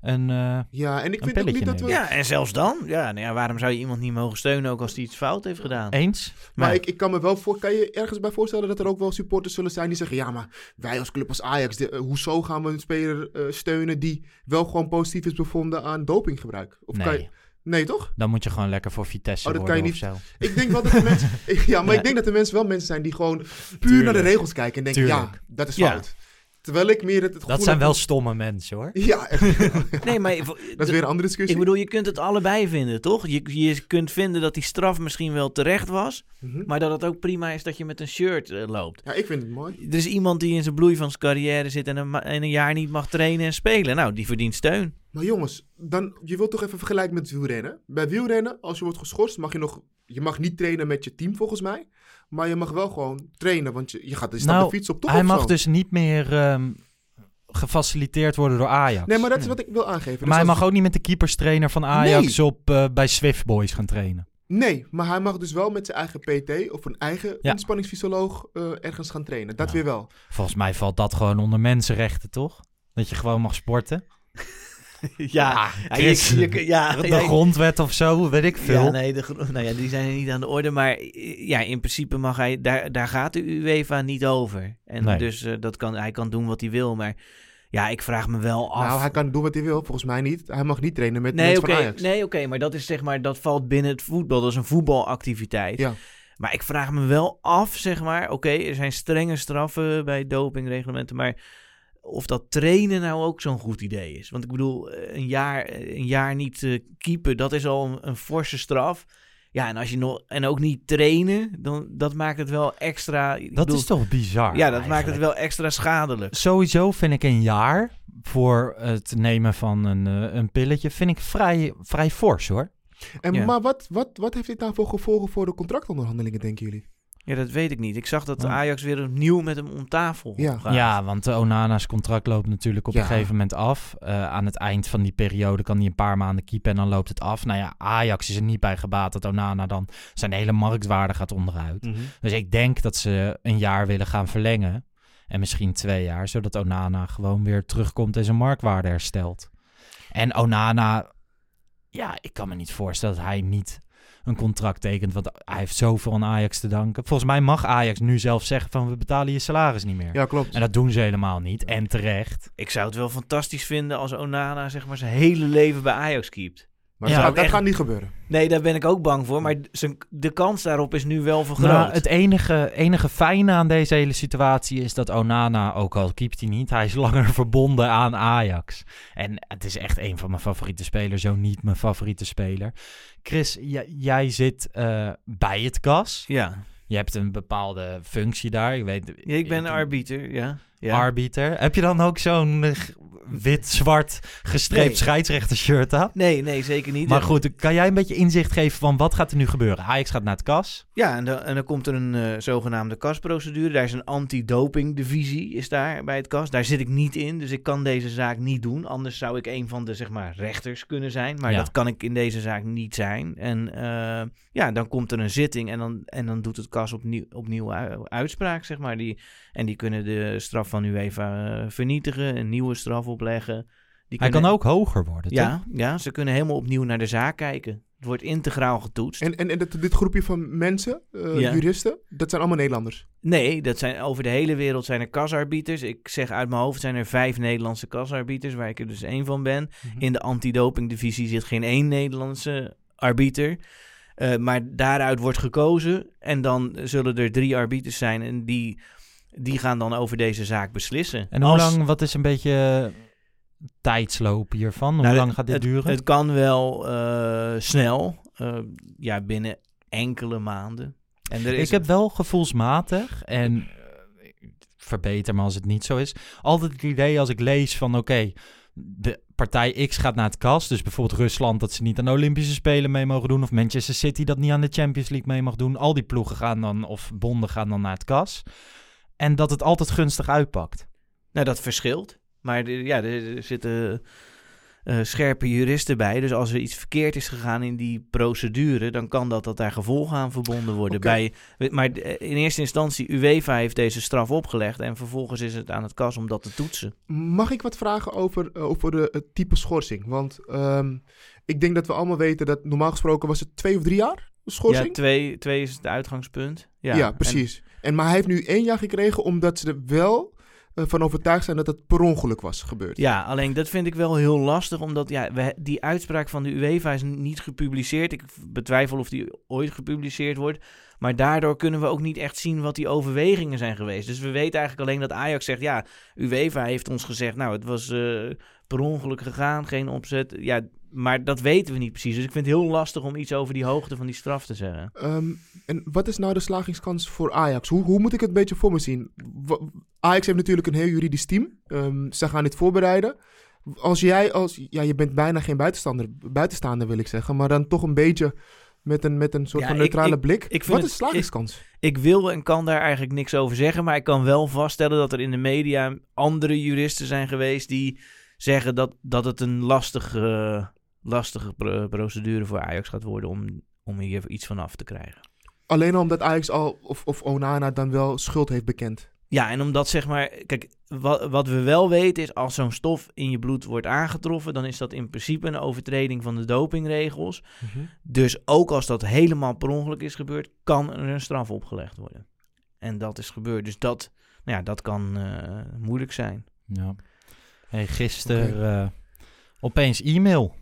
een... eh, ja, en ik vind ook niet dat we... Ja, en zelfs dan. Ja, nou ja, waarom zou je iemand niet mogen steunen ook als hij iets fout heeft gedaan? eens? Maar ik, ik kan me wel voor, kan je ergens bij voorstellen dat er ook wel supporters zullen zijn die zeggen: ja, maar wij als club als Ajax, de, eh, hoezo gaan we een speler eh, steunen die wel gewoon positief is bevonden aan dopinggebruik? Of kan je, nee, toch? dan moet je gewoon lekker voor Vitesse Oh, dat worden kan je of zo. Ik denk wel dat de mensen, ja, maar Ja. ik denk dat de mensen wel mensen zijn die gewoon puur naar de regels kijken en denken: ja, dat is Ja. fout. Terwijl ik meer het, het gevoel Dat zijn heb- wel stomme mensen hoor. Ja, echt. Nee, maar dat is weer een andere discussie. ik bedoel, je kunt het allebei vinden, toch? Je, je kunt vinden dat die straf misschien wel terecht was, Mhm. maar dat het ook prima is dat je met een shirt eh, loopt. Ja, ik vind het mooi. Er is iemand die in zijn bloei van zijn carrière zit en een, en een jaar niet mag trainen en spelen. Nou, die verdient steun. Maar jongens, dan, je wilt toch even vergelijken met wielrennen? Bij wielrennen, als je wordt geschorst, mag je nog... Je mag niet trainen met je team volgens mij. Maar je mag wel gewoon trainen, want je, je gaat je Nou, de fiets op toch Hij mag zo? dus niet meer ehm, gefaciliteerd worden door Ajax. Nee, maar dat is wat ik wil aangeven. Dus Maar hij als- mag ook niet met de keeperstrainer van Ajax Nee. op, eh, bij Swift Boys gaan trainen. Nee, maar hij mag dus wel met zijn eigen PT of een eigen Ja. inspanningsfysioloog eh, ergens gaan trainen. Dat Ja. weer wel. Volgens mij valt dat gewoon onder mensenrechten, toch? Dat je gewoon mag sporten. ja, Chris, je- je- ja, de ja, grondwet of zo, weet ik veel. Ja, nee, de, nou ja, die zijn niet aan de orde. Maar ja, in principe mag hij, daar, daar gaat de UEFA niet over. En Nee. dus eh, dat kan, hij kan doen wat hij wil. Maar ja, ik vraag me wel af. Nou, hij kan doen wat hij wil, volgens mij niet. Hij mag niet trainen met nee, mensen van Ajax. nee, oké, maar dat is zeg maar, dat valt binnen het voetbal. Dat is een voetbalactiviteit. Ja. Maar ik vraag me wel af, zeg maar, oké, er zijn strenge straffen bij dopingreglementen, maar of dat trainen nou ook zo'n goed idee is. Want ik bedoel, eh, een jaar, een jaar niet eh, keepen, dat is al een, een forse straf. Ja, en als je nog en ook niet trainen, dan dat maakt het wel extra. Dat bedoel, is toch bizar? ja, dat maakt het wel extra schadelijk. Sowieso vind ik een jaar voor het nemen van een, eh, een pilletje, vind ik vrij, vrij fors hoor. En, Ja. Maar wat, wat, wat heeft dit nou voor gevolgen voor de contractonderhandelingen, denken jullie? Ja, dat weet ik niet. Ik zag dat. Ajax weer opnieuw met hem om tafel Ja. gaat. Ja, want de Onana's contract loopt natuurlijk op Ja. een gegeven moment af. Eh, aan het eind van die periode kan hij een paar maanden keepen en dan loopt het af. Nou ja, Ajax is er niet bij gebaat dat Onana dan zijn hele marktwaarde gaat onderuit. Dus ik denk dat ze een jaar willen gaan verlengen. En misschien twee jaar, zodat Onana gewoon weer terugkomt en zijn marktwaarde herstelt. En Onana, ja, ik kan me niet voorstellen dat hij niet een contract tekent. Want hij heeft zoveel aan Ajax te danken. Volgens mij mag Ajax nu zelf zeggen van we betalen je salaris niet meer. Ja, klopt. En dat doen ze helemaal niet. En terecht. Ik zou het wel fantastisch vinden als Onana zeg maar zijn hele leven bij Ajax keept. Maar Ja, dat, ook dat echt- gaat niet gebeuren. Nee, daar ben ik ook bang voor. Maar de kans daarop is nu wel vergroot. Nou, het enige, enige fijne aan deze hele situatie is dat Onana, ook al keept hij niet, hij is langer verbonden aan Ajax. En het is echt een van mijn favoriete spelers, zo niet mijn favoriete speler. Chris, jij zit eh, bij het kas. Ja. Je hebt een bepaalde functie daar. Ik, weet, Ja, ik ben arbiter, ja. ja. arbiter. Heb je dan ook zo'n wit-zwart gestreept Nee. scheidsrechtershirt aan. Nee, nee, zeker niet. Maar goed, kan jij een beetje inzicht geven van wat gaat er nu gebeuren? Ajax gaat naar het kas. Ja, en, dan- en dan komt er een eh, zogenaamde kasprocedure. Daar is een anti-doping divisie is daar bij het kas. Daar zit ik niet in, dus ik kan deze zaak niet doen. Anders zou ik een van de zeg maar rechters kunnen zijn, maar Ja. dat kan ik in deze zaak niet zijn. En eh, ja, dan komt er een zitting en dan, en dan doet het kas opnieuw, opnieuw uitspraak, zeg maar. Die, en die kunnen de straf van UEFA eh, vernietigen, een nieuwe straf opleggen. Die Hij kunnen- kan ook hoger worden, toch? Ja, ja, ze kunnen helemaal opnieuw naar de zaak kijken. Het wordt integraal getoetst. En, en, en dit, dit groepje van mensen, eh, Ja. juristen, dat zijn allemaal Nederlanders. Nee, dat zijn, over de hele wereld zijn er kasarbiters. Ik zeg uit mijn hoofd zijn er vijf Nederlandse kasarbiters, waar ik er dus één van ben. Mhm. In de antidopingdivisie zit geen één Nederlandse arbiter. Eh, maar daaruit wordt gekozen en dan zullen er drie arbiters zijn en die, die gaan dan over deze zaak beslissen. En hoe Als- lang, wat is een beetje eh, tijdsloop hiervan? Hoe Nou, lang gaat dit het, duren? Het kan wel eh, snel, ja, binnen enkele maanden. En er is Ik heb wel gevoelsmatig, en verbeter me als het niet zo is, altijd het idee als ik lees van oké, de partij X gaat naar het kas, dus bijvoorbeeld Rusland dat ze niet aan de Olympische Spelen mee mogen doen, of Manchester City dat niet aan de Champions League mee mag doen, al die ploegen gaan dan, of bonden gaan dan naar het kas, en dat het altijd gunstig uitpakt. Nou, dat verschilt. Maar ja, er zitten eh, scherpe juristen bij. Dus als er iets verkeerd is gegaan in die procedure, dan kan dat dat daar gevolgen aan verbonden worden. Bij, maar eh, in eerste instantie, UEFA heeft deze straf opgelegd. En vervolgens is het aan het kas om dat te toetsen. Mag ik wat vragen over, eh, over de, het type schorsing? Want ehm, ik denk dat we allemaal weten dat normaal gesproken was het twee of drie jaar schorsing. Ja, twee, twee is het uitgangspunt. Ja, Ja, en- precies. En, maar hij heeft nu één jaar gekregen omdat ze er wel van overtuigd zijn dat het per ongeluk was gebeurd. Ja, alleen dat vind ik wel heel lastig, omdat ja, die uitspraak van de UEFA is niet gepubliceerd. Ik betwijfel of die ooit gepubliceerd wordt. Maar daardoor kunnen we ook niet echt zien wat die overwegingen zijn geweest. Dus we weten eigenlijk alleen dat Ajax zegt, ja, UEFA heeft ons gezegd, nou, het was eh, per ongeluk gegaan, geen opzet. Ja, maar dat weten we niet precies. Dus ik vind het heel lastig om iets over die hoogte van die straf te zeggen. Ehm, en wat is nou de slagingskans voor Ajax? Hoe, hoe moet ik het een beetje voor me zien? Ajax heeft natuurlijk een heel juridisch team. Ehm, ze gaan dit voorbereiden. Als jij als... Ja, je bent bijna geen buitenstaander, buitenstaander wil ik zeggen. Maar dan toch een beetje met een, met een soort Ja, van neutrale ik- blik. ik wat is de slagingskans? Ik wil en kan daar eigenlijk niks over zeggen, maar ik kan wel vaststellen dat er in de media andere juristen zijn geweest die zeggen dat, dat het een lastige, lastige pro- procedure voor Ajax gaat worden om, om hier iets van af te krijgen. Alleen al omdat Ajax al... Of, of Onana dan wel schuld heeft bekend. Ja, en omdat zeg maar, kijk, wat, wat we wel weten is als zo'n stof in je bloed wordt aangetroffen, dan is dat in principe een overtreding van de dopingregels. Dus ook als dat helemaal per ongeluk is gebeurd, kan er een straf opgelegd worden. En dat is gebeurd. Dus dat, nou ja, dat kan eh, moeilijk zijn. Ja. Hey, gisteren eh, opeens e-mail.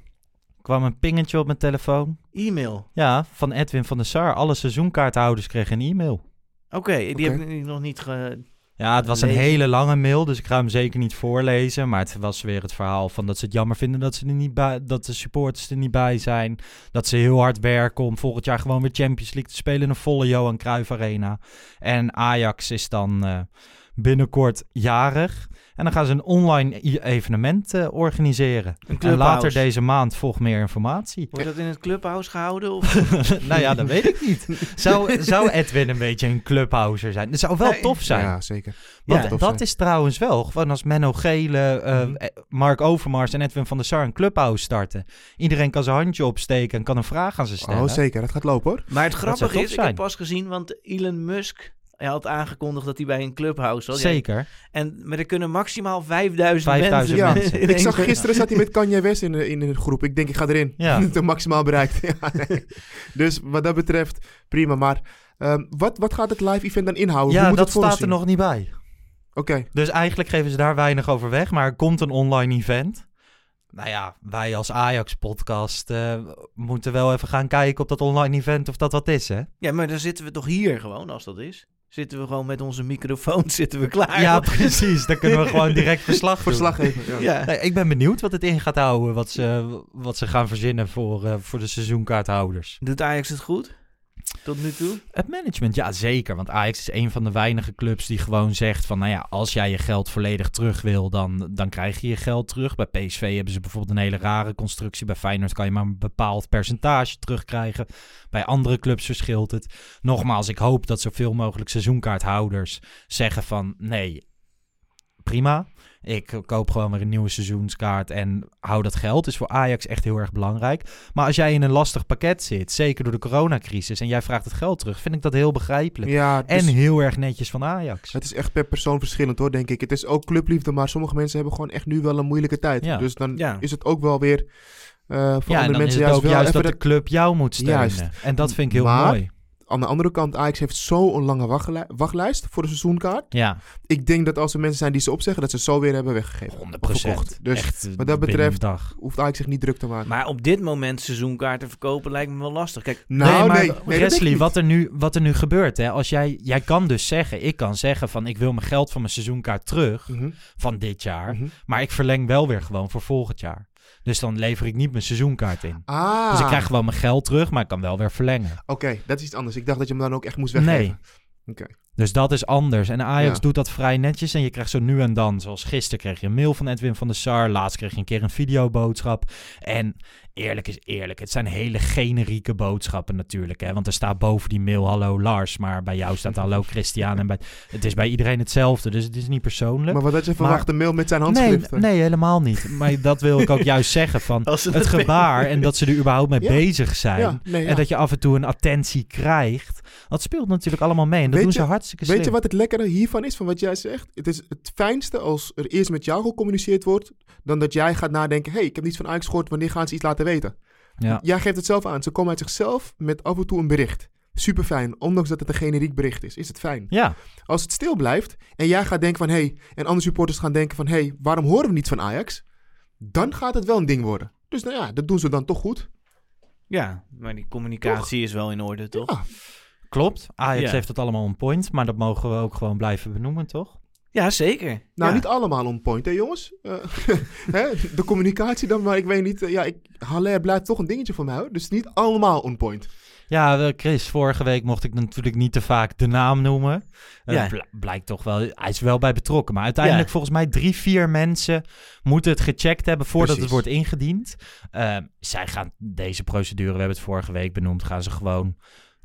Kwam een pingetje op mijn telefoon. E-mail. Ja, van Edwin van der Sar. Alle seizoenkaarthouders kregen een e-mail. Oké, die heb ik nog niet ge... Ja, het was een Lezen. hele lange mail, dus ik ga hem zeker niet voorlezen. Maar het was weer het verhaal van dat ze het jammer vinden dat, ze er niet bij, dat de supporters er niet bij zijn. Dat ze heel hard werken om volgend jaar gewoon weer Champions League te spelen in een volle Johan Cruijff Arena. En Ajax is dan eh, binnenkort jarig. En dan gaan ze een online evenement eh, organiseren. Een En later deze maand volgt meer informatie. Wordt dat in het clubhouse gehouden? Of? nou ja, dat weet ik niet. Zou, zou Edwin een beetje een clubhouser zijn? Dat zou wel Nee. tof zijn. Ja, zeker. Want Ja, tof dat zijn. is trouwens wel, gewoon als Menno Gele, eh, Mhm. eh, Mark Overmars en Edwin van der Sar een clubhouse starten. Iedereen kan zijn handje opsteken en kan een vraag aan ze stellen. Oh, zeker. Dat gaat lopen hoor. Maar het grappige is, ik heb pas gezien, want Elon Musk hij had aangekondigd dat hij bij een clubhouse was. Zeker. en, maar er kunnen maximaal 5000, 5000 mensen. Ja, mensen. in ik zag gisteren zat hij met Kanye West in de, in de groep. Ik denk, ik ga erin. Ja. Het maximaal bereikt. Ja, nee. Dus wat dat betreft, prima. Maar ehm, wat, wat gaat het live event dan inhouden? Hoe Ja, moet dat het voor staat ons er nog niet bij. Oké. Dus eigenlijk geven ze daar weinig over weg, maar er komt een online event. Nou ja, wij als Ajax-podcast eh, moeten wel even gaan kijken op dat online event of dat wat is, hè? Ja, maar dan zitten we toch hier gewoon, als dat is. Zitten we gewoon met onze microfoon, zitten we klaar. Ja, precies. Dan kunnen we gewoon direct verslag doen. Verslag geven. Ja. Ja. Nee, ik ben benieuwd wat het in gaat houden, wat ze, wat ze gaan verzinnen voor, eh, voor de seizoenkaarthouders. Doet Ajax het goed? Tot nu toe? Het management, ja zeker. Want Ajax is een van de weinige clubs die gewoon zegt van... nou ja, als jij je geld volledig terug wil, dan, dan krijg je je geld terug. Bij PSV hebben ze bijvoorbeeld een hele rare constructie. Bij Feyenoord kan je maar een bepaald percentage terugkrijgen. Bij andere clubs verschilt het. Nogmaals, ik hoop dat zoveel mogelijk seizoenkaarthouders zeggen van... nee, prima. Ik koop gewoon weer een nieuwe seizoenskaart en hou dat geld. Is voor Ajax echt heel erg belangrijk. Maar als jij in een lastig pakket zit, zeker door de coronacrisis, en jij vraagt het geld terug, vind ik dat heel begrijpelijk. Ja, dus En heel erg netjes van Ajax. het is echt per persoon verschillend hoor, denk ik. Het is ook clubliefde, maar sommige mensen hebben gewoon echt nu wel een moeilijke tijd. Ja. Dus dan Ja. is het ook wel weer eh, voor Ja, en andere dan is mensen het juist ook wel juist dat de club jou moet steunen. Juist. En dat vind ik heel Maar- mooi. Aan de andere kant, Ajax heeft zo'n lange wachtlij- wachtlijst voor de seizoenkaart. Ja, Ik denk dat als er mensen zijn die ze opzeggen, dat ze zo weer hebben weggegeven. 100 Of verkocht. Dus Echt, wat dat betreft hoeft Ajax zich niet druk te maken. Maar op dit moment seizoenkaarten verkopen lijkt me wel lastig. Kijk, nou, nee, nee, maar nee, Wesley, wat er, nu, wat er nu gebeurt, hè, als jij, jij kan dus zeggen, ik kan zeggen van ik wil mijn geld van mijn seizoenkaart terug Mhm, van dit jaar, mhm. maar ik verleng wel weer gewoon voor volgend jaar. Dus dan lever ik niet mijn seizoenkaart in. Ah, Dus ik krijg gewoon mijn geld terug, maar ik kan wel weer verlengen. oké, dat is iets anders. Ik dacht dat je hem dan ook echt moest weggeven. Nee. Oké. Dus dat is anders. En Ajax Ja. doet dat vrij netjes. En je krijgt zo nu en dan, zoals gisteren kreeg je een mail van Edwin van der Sar. Laatst kreeg je een keer een videoboodschap. En eerlijk is eerlijk, het zijn hele generieke boodschappen natuurlijk. Hè? Want er staat boven die mail hallo Lars, maar bij jou staat hallo Christian. En bij, het is bij iedereen hetzelfde, dus het is niet persoonlijk. Maar wat had je verwacht? Een mail met zijn Nee, handschrift? nee, helemaal niet. Maar dat wil ik ook juist zeggen. Van het gebaar en dat ze er überhaupt mee Ja. bezig zijn. Ja, nee, ja. En dat je af en toe een attentie krijgt. Dat speelt natuurlijk allemaal mee. En dat Weet doen je- ze hartstikke slim. Weet je wat het lekkere hiervan is, van wat jij zegt? Het is het fijnste als er eerst met jou gecommuniceerd wordt, dan dat jij gaat nadenken, hey, ik heb niets van Ajax gehoord, wanneer gaan ze iets laten weten? Ja. Jij geeft het zelf aan. Ze komen uit zichzelf met af en toe een bericht. Super fijn, ondanks dat het een generiek bericht is, is het fijn. ja, Als het stil blijft en jij gaat denken van, hey, en andere supporters gaan denken van, hey, waarom horen we niet van Ajax? Dan gaat het wel een ding worden. Dus nou ja, dat doen ze dan toch goed. ja, maar die communicatie is wel in orde, toch? Ja, klopt. Ajax Ja. heeft het allemaal on point. Maar dat mogen we ook gewoon blijven benoemen, toch? Ja, zeker. Nou, Ja. niet allemaal on point, hè jongens? Eh, hè, de communicatie dan, maar ik weet niet. eh, ja, ik, Haller blijft toch een dingetje voor mij, hoor. Dus niet allemaal on point. Ja, Chris, vorige week mocht ik natuurlijk niet te vaak de naam noemen. Eh, Ja. bl- blijkt toch wel, hij is wel bij betrokken. Maar uiteindelijk Ja. volgens mij drie, vier mensen moeten het gecheckt hebben voordat Precies. het wordt ingediend. Eh, zij gaan deze procedure, we hebben het vorige week benoemd, gaan ze gewoon,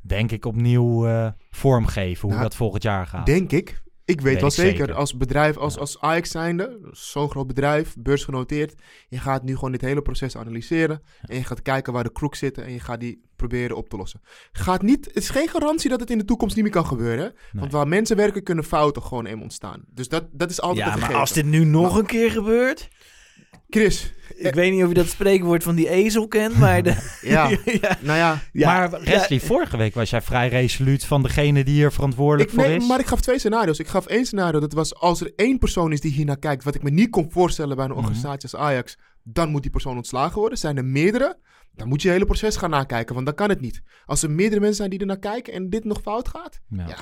denk ik, opnieuw eh, vormgeven hoe Nou, dat volgend jaar gaat. Denk ik. Ik weet Weet wel ik zeker, zeker. als bedrijf, als, Ja. als Ajax zijnde, zo'n groot bedrijf, beursgenoteerd, je gaat nu gewoon dit hele proces analyseren en je gaat kijken waar de kroek zitten en je gaat die proberen op te lossen. Gaat niet, het is geen garantie dat het in de toekomst niet meer kan gebeuren, want waar mensen werken kunnen fouten gewoon eenmaal ontstaan. Dus dat, dat is altijd Ja, maar als dit nu nog een keer gebeurt... Chris, Ik weet niet of je dat spreekwoord van die ezel kent, maar... De, ja, ja, nou ja, ja, maar Wesley, ja, vorige week was jij vrij resoluut van degene die hier verantwoordelijk Ik, voor nee, is. maar ik gaf twee scenario's. Ik gaf één scenario, dat was als er één persoon is die hier naar kijkt, wat ik me niet kon voorstellen bij een Mhm. organisatie als Ajax, dan moet die persoon ontslagen worden. Zijn er meerdere, dan moet je het hele proces gaan nakijken, want dan kan het niet. Als er meerdere mensen zijn die er naar kijken en dit nog fout gaat, Ja. ja.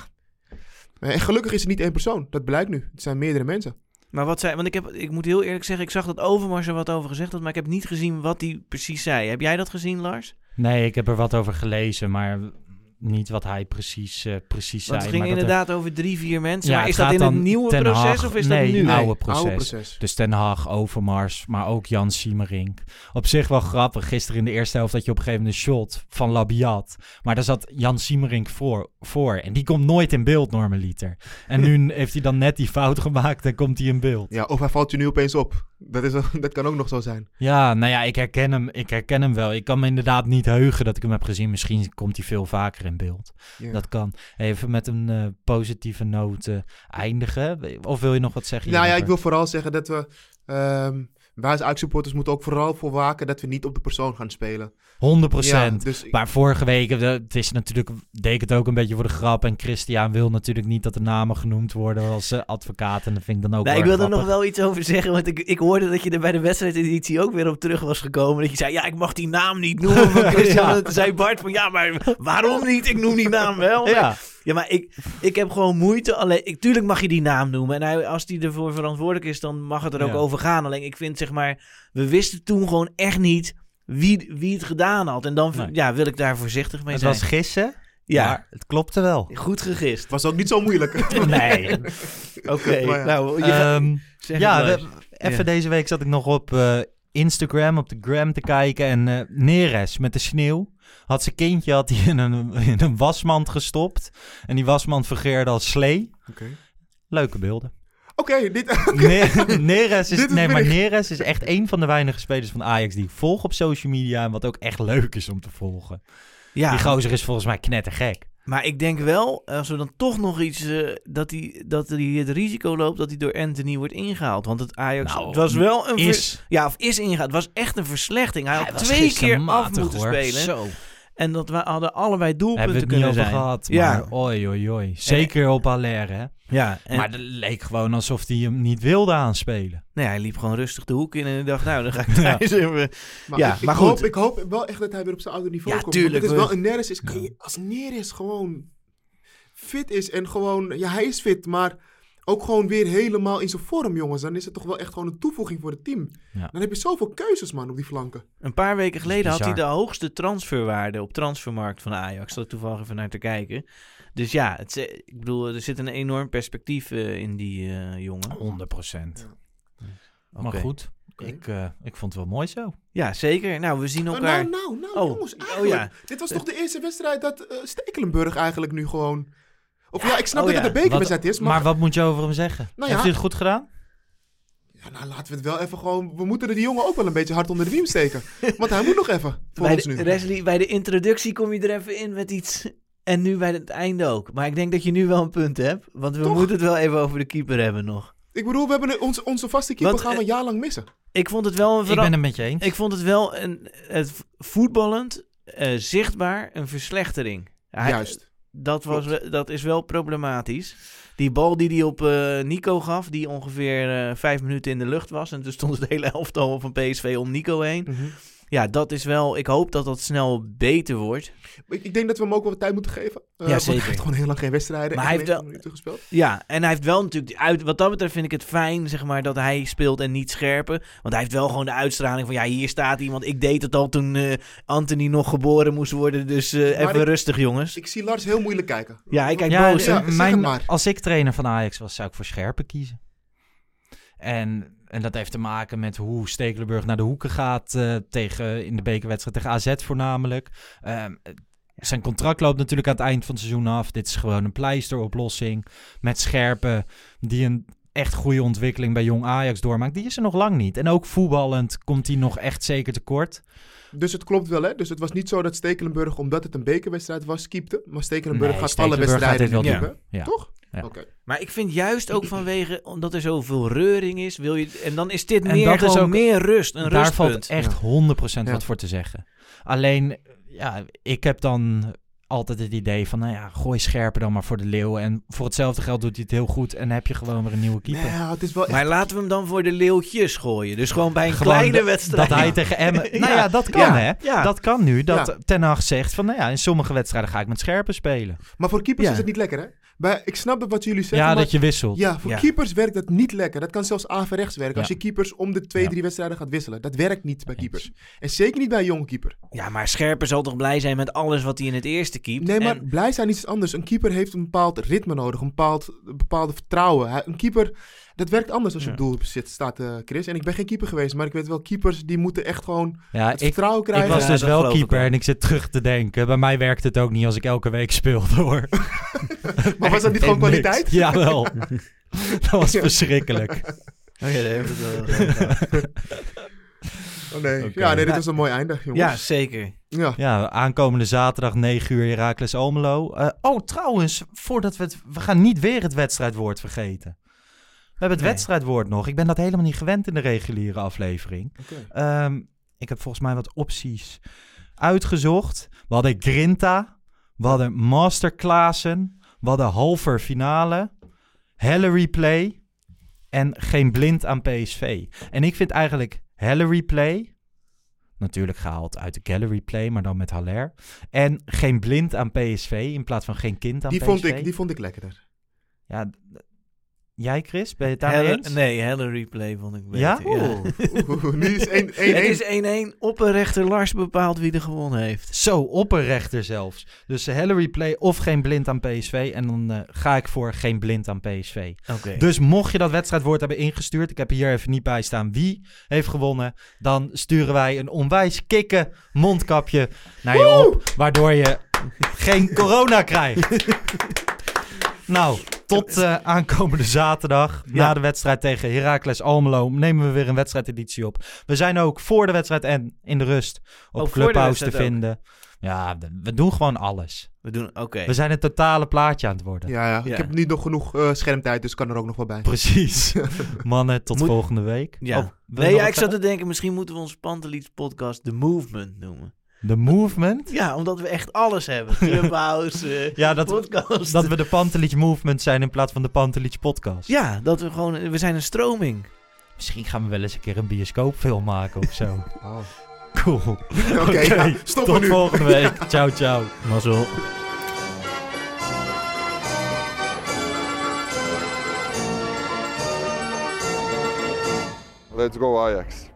En gelukkig is het niet één persoon, dat blijkt nu. Het zijn meerdere mensen. Maar wat zei... Want ik, heb, ik moet heel eerlijk zeggen, ik zag dat Overmars er wat over gezegd had, maar ik heb niet gezien wat hij precies zei. Heb jij dat gezien, Lars? Nee, ik heb er wat over gelezen, maar niet wat hij precies, eh, precies Want zei. het ging maar dat er- inderdaad over drie, vier mensen. Ja, maar is dat in het nieuwe proces of is nee, dat nu? oude proces. Oude proces. Dus Ten Hag, Overmars, maar ook Jan Siemerink. Op zich wel grappig. Gisteren in de eerste helft had je op een gegeven moment een shot van Labiat. Maar daar zat Jan Siemerink voor, voor. En die komt nooit in beeld, normaliter. En nu heeft hij dan net die fout gemaakt en komt hij in beeld. Ja, of hij valt je nu opeens op. Dat, is, dat kan ook nog zo zijn. Ja, nou ja, ik herken hem, ik herken hem wel. Ik kan me inderdaad niet heugen dat ik hem heb gezien. Misschien komt hij veel vaker in beeld. Ja. Dat kan. Even met een eh, positieve noot eindigen. Of wil je nog wat zeggen? Nou ja, ik wil vooral zeggen dat we... ehm wij als Ajax-supporters moeten ook vooral voor waken dat we niet op de persoon gaan spelen. 100 Ja, dus ik- Maar vorige week, eh, het is natuurlijk, deed ik het ook een beetje voor de grap. En Christian wil natuurlijk niet dat de namen genoemd worden als eh, advocaat. En dat vind ik dan ook Nee, ik wil er nog wel iets over zeggen, want ik, ik hoorde dat je er bij de wedstrijdeditie ook weer op terug was gekomen. Dat je zei, ja, ik mag die naam niet noemen van Christian. Ja. En toen zei Bart van, ja, maar waarom niet? Ik noem die naam wel. Ja, Ja, maar ik, ik heb gewoon moeite. Alleen, ik, tuurlijk mag je die naam noemen. En hij, als die ervoor verantwoordelijk is, dan mag het er ook Ja. over gaan. Alleen ik vind, zeg maar, we wisten toen gewoon echt niet wie, wie het gedaan had. En dan Nee. ja, wil ik daar voorzichtig mee het zijn. was gissen. Ja. Maar het klopte wel. Goed gegist. Was ook niet zo moeilijk. Nee. Oké, ja. nou, je gaat- Ehm, zeg ja, het we- even Ja. deze week zat ik nog op eh, Instagram, op de gram te kijken. En eh, Neres met de sneeuw had zijn kindje had hij in, een, in een wasmand gestopt. En die wasmand fungeerde als slee. Oké. Leuke beelden. Oké, dit... Ne- Neres is, Dit is nee, maar. Neres is echt een van de weinige spelers van Ajax die ik volg op social media. En wat ook echt leuk is om te volgen. Ja, Die gozer is volgens mij knettergek. Maar ik denk wel, als we dan toch nog iets, eh, dat, hij, dat hij het risico loopt dat hij door Anthony wordt ingehaald. Want het Ajax, Nou, het was wel een... Is. ja, of is ingehaald. Het was echt een verslechtering. Hij, Hij had twee keer af moeten hoor. spelen. Zo. En dat we hadden allebei doelpunten kunnen zijn. gehad. Maar Ja. oi, oi, oi. Zeker op Haller, hè. Ja, en, Maar het leek gewoon alsof hij hem niet wilde aanspelen. nee, hij liep gewoon rustig de hoek in en ik dacht, nou, dan ga ik Ja. thuis even... Maar, Ja, ik, maar ik goed. Hoop, ik hoop wel echt dat hij weer op zijn oude niveau Ja, komt. tuurlijk, het is we- wel een Neres is, kan je, als Neres gewoon fit is en gewoon, ja, hij is fit, maar ook gewoon weer helemaal in zijn vorm, jongens. Dan is het toch wel echt gewoon een toevoeging voor het team. Ja. Dan heb je zoveel keuzes, man, op die flanken. Een paar weken geleden had hij de hoogste transferwaarde op transfermarkt van Ajax. Ik toevallig even naar te kijken. Dus ja, het, is- ik bedoel, er zit een enorm perspectief eh, in die eh, jongen. 100 procent. Maar goed, ik, eh, ik vond het wel mooi zo. Ja, zeker. Nou, we zien Nou, elkaar... nou, nou, nou, Oh. jongens, Oh, ja. Dit was toch de eerste wedstrijd dat eh, Stekelenburg eigenlijk nu gewoon... Of ja, ik snap oh, dat ja. het een bekerwedstrijd is, maar, maar... wat moet je over hem zeggen? Nou Heeft hij het goed gedaan? Ja, nou, laten we het wel even gewoon... We moeten er die jongen ook wel een beetje hard onder de riem steken. Want hij moet nog even voor bij, ons de, nu. Leslie, bij de introductie kom je er even in met iets... En nu bij het einde ook. Maar ik denk dat je nu wel een punt hebt. Want we Toch? moeten het wel even over de keeper hebben nog. Ik bedoel, we hebben een- onze, onze vaste keeper Want, gaan we eh, een jaar lang missen. Ik vond het wel een Ik ben het met je eens. Ik vond het wel een, het voetballend eh, zichtbaar een verslechtering. Hij- Juist. Dat, was, dat is wel problematisch. Die bal die hij op eh, Nico gaf, die ongeveer eh, vijf minuten in de lucht was. En toen stond het hele elftal van PSV om Nico heen. Mhm. Ja, dat is wel... Ik hoop dat dat snel beter wordt. Ik, ik denk dat we hem ook wel wat tijd moeten geven. Eh, want zeker. Hij heeft gewoon heel lang geen wedstrijden. Maar hij heeft 90 wel- minuten gespeeld. Ja, en hij heeft wel natuurlijk... Uit, wat dat betreft vind ik het fijn, zeg maar, dat hij speelt en niet scherpen. Want hij heeft wel gewoon de uitstraling van... Ja, hier staat iemand. Ik deed het al toen eh, Anthony nog geboren moest worden. Dus eh, even ik- rustig, jongens. Ik zie Lars heel moeilijk kijken. Ja, ik kijk ja, boos. Ja, mijn, als ik trainer van Ajax was, zou ik voor scherpen kiezen. En, en dat heeft te maken met hoe Stekelenburg naar de hoeken gaat eh, tegen, in de bekerwedstrijd tegen AZ voornamelijk. Ehm, zijn contract loopt natuurlijk aan het eind van het seizoen af. Dit is gewoon een pleisteroplossing met scherpen die een echt goede ontwikkeling bij jong Ajax doormaakt. Die is er nog lang niet. En ook voetballend komt hij nog echt zeker tekort. Dus het klopt wel, hè? Dus het was niet zo dat Stekelenburg, omdat het een bekerwedstrijd was, keepte. Maar Stekelenburg Nee, gaat Stekelenburg alle wedstrijden gaat wel. Ja. Toch? Ja. Maar ik vind juist ook vanwege, omdat er zoveel reuring is, wil je... En dan is dit En meer dat is gewoon ook- meer rust, een Daar rustpunt. valt echt Ja. 100% Ja. wat voor te zeggen. Alleen, ja, ik heb dan altijd het idee van, nou ja, gooi scherper dan maar voor de leeuw. En voor hetzelfde geld doet hij het heel goed en heb je gewoon weer een nieuwe keeper. Nee, ja, het is wel echt... Maar laten we hem dan voor de leeuwtjes gooien. Dus gewoon bij een Gewoon kleine dat- wedstrijd. Dat hij tegen Emmen... Ja. Nou ja, dat kan Ja. hè. Ja. Dat kan nu. Dat Ja. Ten Hag zegt van, nou ja, in sommige wedstrijden ga ik met scherpen spelen. Maar voor keepers Ja. is het niet lekker, hè? Bij, ik snap wat jullie zeggen, ja, maar... dat je wisselt. Ja, voor Ja. keepers werkt dat niet lekker. Dat kan zelfs averechts werken. Als je keepers om de twee, Ja. drie wedstrijden gaat wisselen. Dat werkt niet bij keepers. En zeker niet bij een jonge keeper. Ja, maar Scherpen zal toch blij zijn met alles wat hij in het eerste keept. Nee, maar En- blij zijn is iets anders. Een keeper heeft een bepaald ritme nodig. Een bepaald een bepaalde vertrouwen. Een keeper, dat werkt anders als je Ja. op doel zit, staat, eh, Chris. En ik ben geen keeper geweest, maar ik weet wel, keepers die moeten echt gewoon Ja, het ik, vertrouwen ik krijgen. was Ja, dus wel ik keeper en ik zit terug te denken. Bij mij werkt het ook niet als ik elke week speelde hoor. maar was dat niet gewoon Niks. kwaliteit? Jawel. dat was verschrikkelijk. Oh het wel. Oh nee. Oké. Ja, nee, dit was een mooi einde, jongens. ja, zeker. Ja. Ja, aankomende zaterdag 9 uur Heracles Almelo. Eh, oh, trouwens, voordat we het... We gaan niet weer het wedstrijdwoord vergeten. We hebben het Nee. wedstrijdwoord nog. Ik ben dat helemaal niet gewend in de reguliere aflevering. Ehm, ik heb volgens mij wat opties uitgezocht. We hadden Grinta. We hadden Masterclassen. We hadden halver finale. Helle replay. En geen blind aan PSV. En ik vind eigenlijk Helle replay... Natuurlijk gehaald uit de gallery play, maar dan met Haller. En geen blind aan PSV in plaats van geen kind aan Die, PSV. vond ik, die vond ik lekkerder. Ja, Jij, Chris? Ben je het daarmee eens? nee, helle replay vond ik beter. Ja? Oeh, nu is 1 Het is 1-1. Opperrechter Lars bepaalt wie er gewonnen heeft. Zo, opperrechter zelfs. Dus Hillary Play of geen blind aan PSV. En dan eh, ga ik voor geen blind aan PSV. Oké. Dus mocht je dat wedstrijdwoord hebben ingestuurd, ik heb hier even niet bij staan wie heeft gewonnen, dan sturen wij een onwijs kikke mondkapje naar je op, waardoor je geen corona krijgt. nou, tot eh, aankomende zaterdag, na de wedstrijd tegen Heracles Almelo, nemen we weer een wedstrijdeditie op. We zijn ook voor de wedstrijd en in de rust op Oh, Clubhouse te ook. vinden. Ja, we- doen gewoon alles. We doen, oké. We zijn het totale plaatje aan het worden. Ja, ja, Ja. ik heb niet nog genoeg eh, schermtijd, dus kan er ook nog wel bij. Precies. Mannen, tot Moet- volgende week. Ja. Oh, nee, ja, ik zat te denken, misschien moeten we onze Panteliets podcast The Movement noemen. The Movement? Ja, omdat we echt alles hebben. Clubhouse, eh, Ja, dat, podcast. dat we de Pantelich Movement zijn in plaats van de Pantelich Podcast. Ja, dat we gewoon... We zijn een stroming. Misschien gaan we wel eens een keer een bioscoopfilm maken of zo. Oh. Cool. Oké, ja, stoppen tot nu. volgende week. ciao, ciao. Mazzel. Let's go Ajax.